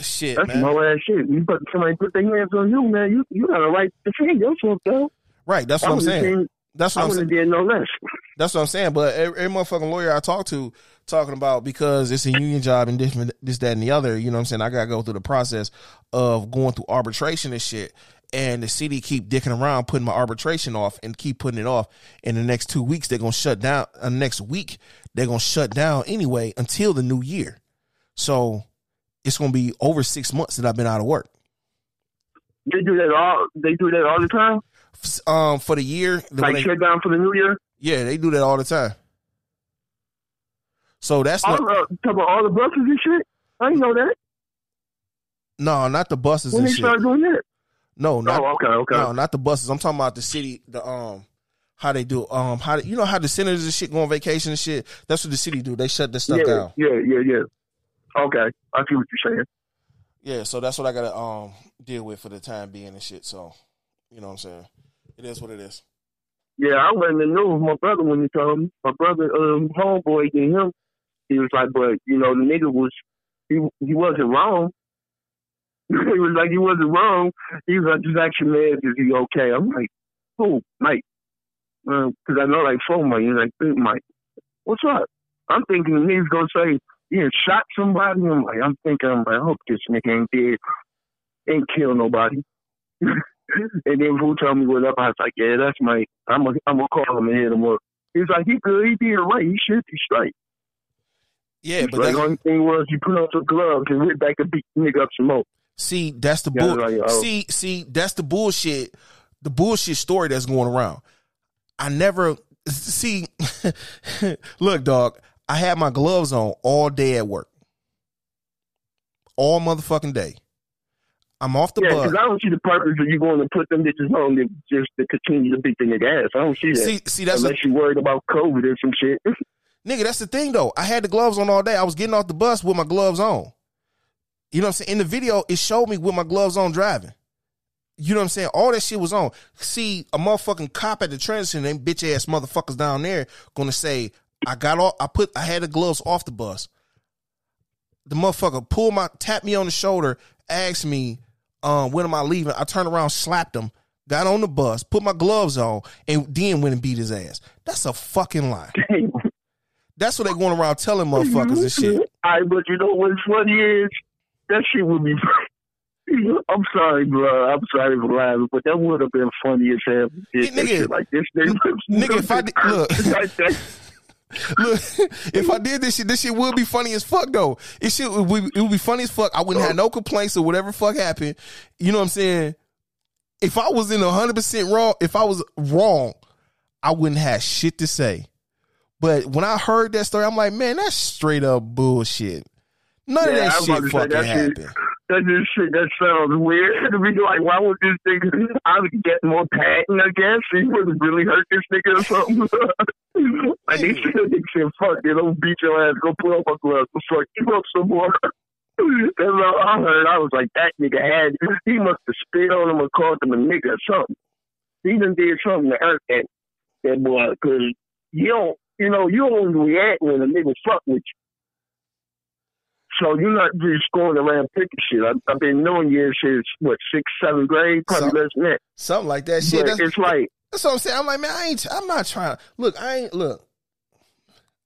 Shit, That's man. no ass shit. You put somebody put their hands on you, man. You you got a right to defend yourself, though. Right, that's I what I'm saying. seen- That's what I'm saying. did no less. That's what I'm saying. But every, every motherfucking lawyer I talk to talking about because it's a union job and different this, that, and the other, you know what I'm saying? I gotta go through the process of going through arbitration and shit. And the city keep dicking around putting my arbitration off and keep putting it off. In the next two weeks, they're gonna shut down uh, next week, they're gonna shut down anyway until the new year. So it's gonna be over six months that I've been out of work. They do that all. They do that all the time. Um, for the year, Like they- shut down for the new year. yeah, they do that all the time. So that's All not uh, about all the buses and shit. I know that. no, not the buses When and they shit. started doing that. No, not oh, okay, okay. no, not the buses. I'm talking about the city. The um, how they do um, how they, you know how the senators and shit go on vacation and shit. That's what the city do. They shut this stuff yeah, down. yeah, yeah, yeah. Okay, I see what you're saying. Yeah, so that's what I gotta um deal with for the time being and shit. So, you know what I'm saying? It is what it is. Yeah, I wasn't in the news. My brother when he told me, my brother, um, homeboy, and him, he was like, but you know, the nigga was, he he wasn't wrong. [LAUGHS] he was like, he wasn't wrong. He was like, just ask your man, is he okay? I'm like, who, Mike? Because I know like four Mike. He's like, big Mike, what's up? I'm thinking nigga's gonna say, yeah, shot somebody. I'm like, I'm thinking, I'm like, I hope this nigga ain't dead, ain't kill nobody. [LAUGHS] and then who told me what up? I was like, yeah, that's Mike. I'm gonna, I'm gonna call him and hit him up. He's like, he good, he did right. He should be straight. Yeah, but that's, the only thing was you put on some gloves and went back and beat the nigga up some more. see, that's the bull. like, oh. See, see, that's the bullshit. The bullshit story that's going around. I never see. [LAUGHS] look, dog. I had my gloves on all day at work, all motherfucking day. I'm off the bus. Yeah, bus. because I don't see the purpose of you going to put them bitches on to just to continue to beat the nigga ass. I don't see that. See, see, that's Unless you worried about COVID or some shit. [LAUGHS] Nigga, that's the thing though. I had the gloves on all day. I was getting off the bus with my gloves on. You know what I'm saying? In the video, it showed me with my gloves on driving. You know what I'm saying? All that shit was on. See, a motherfucking cop at the transit, them bitch ass motherfuckers down there gonna say, I got all I put I had the gloves off the bus. The motherfucker pulled my tapped me on the shoulder, asked me, um, when am I leaving? I turned around, slapped him, got on the bus, put my gloves on, and then went and beat his ass. That's a fucking lie. Damn. That's what they going around telling motherfuckers and shit. All right, but you know what's funny is that shit would be. I'm sorry, bro. I'm sorry for laughing, but that would have been funny as hell. that nigga. shit like this. Nigga, Nigga, if I did- look. [LAUGHS] [LAUGHS] Look, if I did this shit, this shit would be funny as fuck though. It shit would be, it would be funny as fuck. I wouldn't have no complaints or whatever fuck happened. You know what I'm saying? If I was in hundred percent wrong, if I was wrong, I wouldn't have shit to say. But when I heard that story, I'm like, man, that's straight up bullshit. None Yeah, of that shit fucking shit- happened. That just shit that sounds weird [LAUGHS] to be like, why would this nigga? I would get more patent, I guess. He would really hurt this nigga or something. [LAUGHS] like they said, they said, fuck it, don't beat your ass. Go put on my gloves. Fuck you up some more. [LAUGHS] That's all I heard. I was like, that nigga had. He must have spit on him or called him a nigga or something. He done did something to hurt that that boy because you don't, you know, you don't react when a nigga fuck with you. So you're not just going around picking shit. I've, I've been knowing you since what sixth, seventh grade, probably So- less than that. Something like that shit. That's, it's like, that's what I'm saying. I'm like, man, I ain't. I'm not trying. Look, I ain't. Look,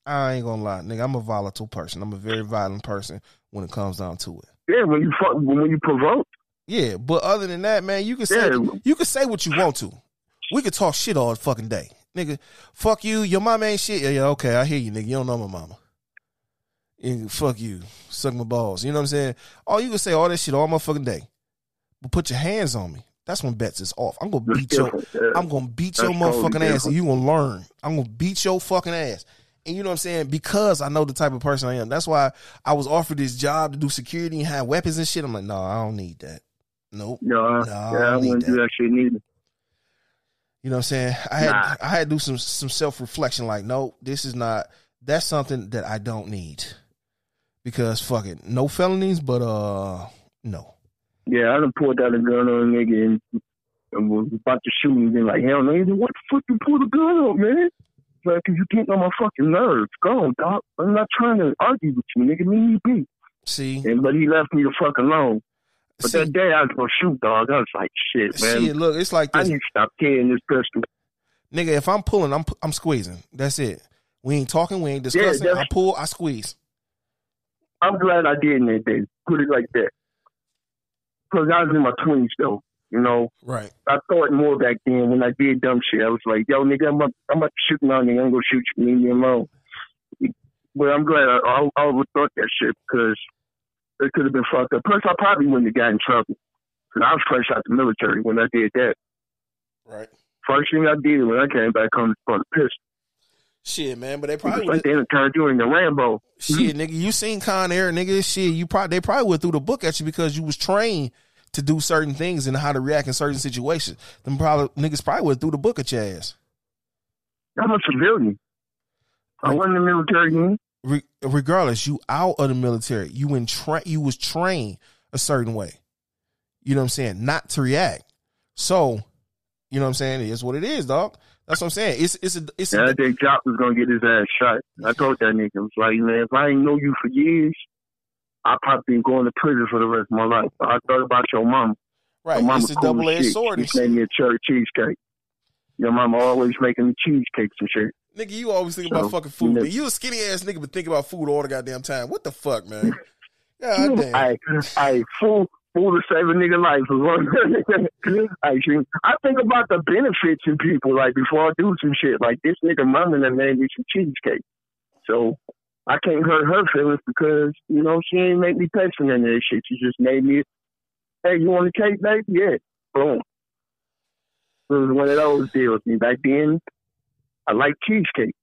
I ain't gonna lie, nigga. I'm a volatile person. I'm a very violent person when it comes down to it. yeah, when you fuck, when you provoke, Yeah, but other than that, man, you can say Yeah. you can say what you want to. We could talk shit all fucking day, nigga. Fuck you. Your mama ain't shit. Yeah, yeah, okay, I hear you, nigga. You don't know my mama. And fuck you. Suck my balls. You know what I'm saying? All you can say all that shit all motherfucking day. But put your hands on me. That's when bets is off. I'm gonna beat your [LAUGHS] I'm gonna beat your motherfucking ass and you gonna learn. I'm gonna beat your fucking ass. And you know what I'm saying? Because I know the type of person I am. That's why I was offered this job to do security and have weapons and shit. I'm like, no, I don't need that. Nope. No, No, yeah, I I don't need wouldn't do that shit neither. You know what I'm saying? I had Nah. I had to do some some self reflection. Like, no, this is not. That's something that I don't need. Because fuck it, no felonies, but uh, no. Yeah, I done pulled out a gun on a nigga and, and was about to shoot him. Been like, hell no, He said, what the fuck you pull the gun on, man? Like, cause you getting on my fucking nerves. Go on, dog. I'm not trying to argue with you, nigga. Me, you be. See, And but he left me the fuck alone. But see, that day I was gonna shoot, dog. I was like, shit, man. shit. Look, it's like I need to stop carrying this pistol. nigga. If I'm pulling, I'm I'm squeezing. That's it. We ain't talking. We ain't discussing. that's- I pull. I squeeze. I'm glad I did in that day. Put it like that. Cause I was in my twenties though. You know, Right. I thought more back then when I did dumb shit. I was like, yo, nigga, I'm up, I'm up shooting on you. I'm gonna shoot you. Leave me alone. But I'm glad I, I, I overthought that shit because it could have been fucked up. Plus, I probably wouldn't have got in trouble. Cause I was fresh out the military when I did that. Right. First thing I did when I came back home was the pistol. Shit, man. But they probably like they turned you into Rambo. Shit, mm-hmm. nigga. You seen Con Air, nigga. Shit, you probably they probably went through the book at you because you was trained to do certain things and how to react in certain situations. Them probably niggas probably went through the book at your ass. I'm a civilian. I Right. wasn't in the military. Re- regardless, you out of the military. You in tra- you was trained a certain way. You know what I'm saying? Not to react. So, you know what I'm saying? It is what it is, dog. That's what I'm saying. It's it's a it's Yeah, a I think Jock was gonna get his ass shot. I told that nigga, I was like, man, if I ain't know you for years, I probably been going to prison for the rest of my life. I thought about your mom. right. Your mama It's a cool double edged sword. She made me a cherry cheesecake. Your mama always making me cheesecakes and shit. Nigga, you always think about fucking food. you know-. You a skinny ass nigga, but think about food all the goddamn time. What the fuck, man? [LAUGHS] God damn. I, I, fool, fool to save a nigga life. [LAUGHS] I, I think about the benefits in people, like, before I do some shit. Like, this nigga mama that made me some cheesecake. So, I can't hurt her feelings because, you know, she ain't make me pay for none of this shit. She just made me, hey, you want a cake, baby? Yeah. Boom. It was one of those deals. And back then, I like cheesecake.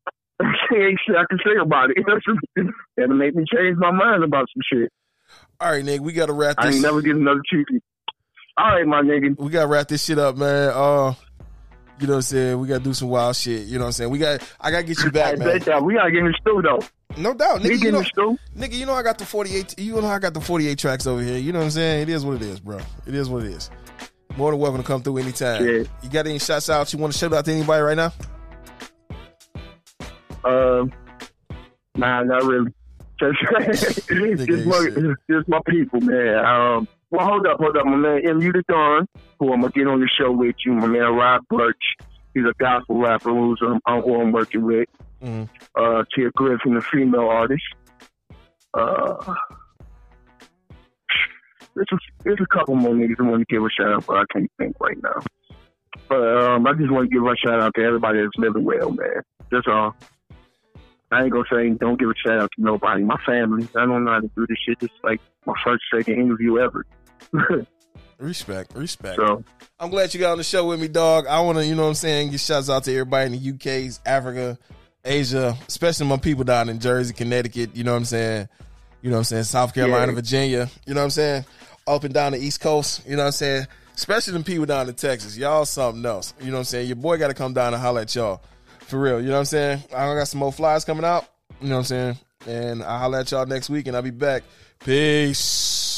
[LAUGHS] ain't shit I can say about it. [LAUGHS] That'll make me change my mind about some shit. All right, nigga, we gotta wrap This I ain't never get another cheesecake. All right, my nigga. we gotta wrap this shit up, man. Uh, you know what I'm saying? We gotta do some wild shit. You know what I'm saying? We got. I gotta get you [LAUGHS] back, man. we gotta get in the stew though. No doubt, We nigga. get You in know, nigga, you know I got the 48. You know I got the 48 tracks over here. You know what I'm saying? It is what it is, bro. It is what it is. More than welcome to come through anytime. Yeah. You got any shots out? You want to shout out to anybody right now? Um, nah, not really. Just, just, my, just my people, man. Um, well, hold up, hold up, my man. M.U. the Dawn, who I'm gonna get on the show with you, my man Rob Birch. He's a gospel rapper who's um, who I'm working with. Mhm. Uh, Tia Griffin, a female artist. Uh, there's a, there's a couple more niggas I want to give a shout out, but I can't think right now. But um, I just want to give a shout out to everybody that's living well, man. That's all. I ain't gonna say don't give a shout out to nobody. My family. I don't know how to do this shit. This is like my first, second interview ever. [LAUGHS] Respect, respect. so I'm glad you got on the show with me, dog. I want to, you know what I'm saying, give shouts out to everybody in the UK's, Africa, Asia, especially my people down in Jersey, Connecticut, you know what I'm saying? You know what I'm saying? South Carolina, Yeah. Virginia, you know what I'm saying? up and down the East Coast. You know what I'm saying? Especially them people down in Texas. Y'all something else. You know what I'm saying? Your boy got to come down and holler at y'all. For real. You know what I'm saying? I got some more flies coming out. You know what I'm saying? And I'll holler at y'all next week and I'll be back. Peace.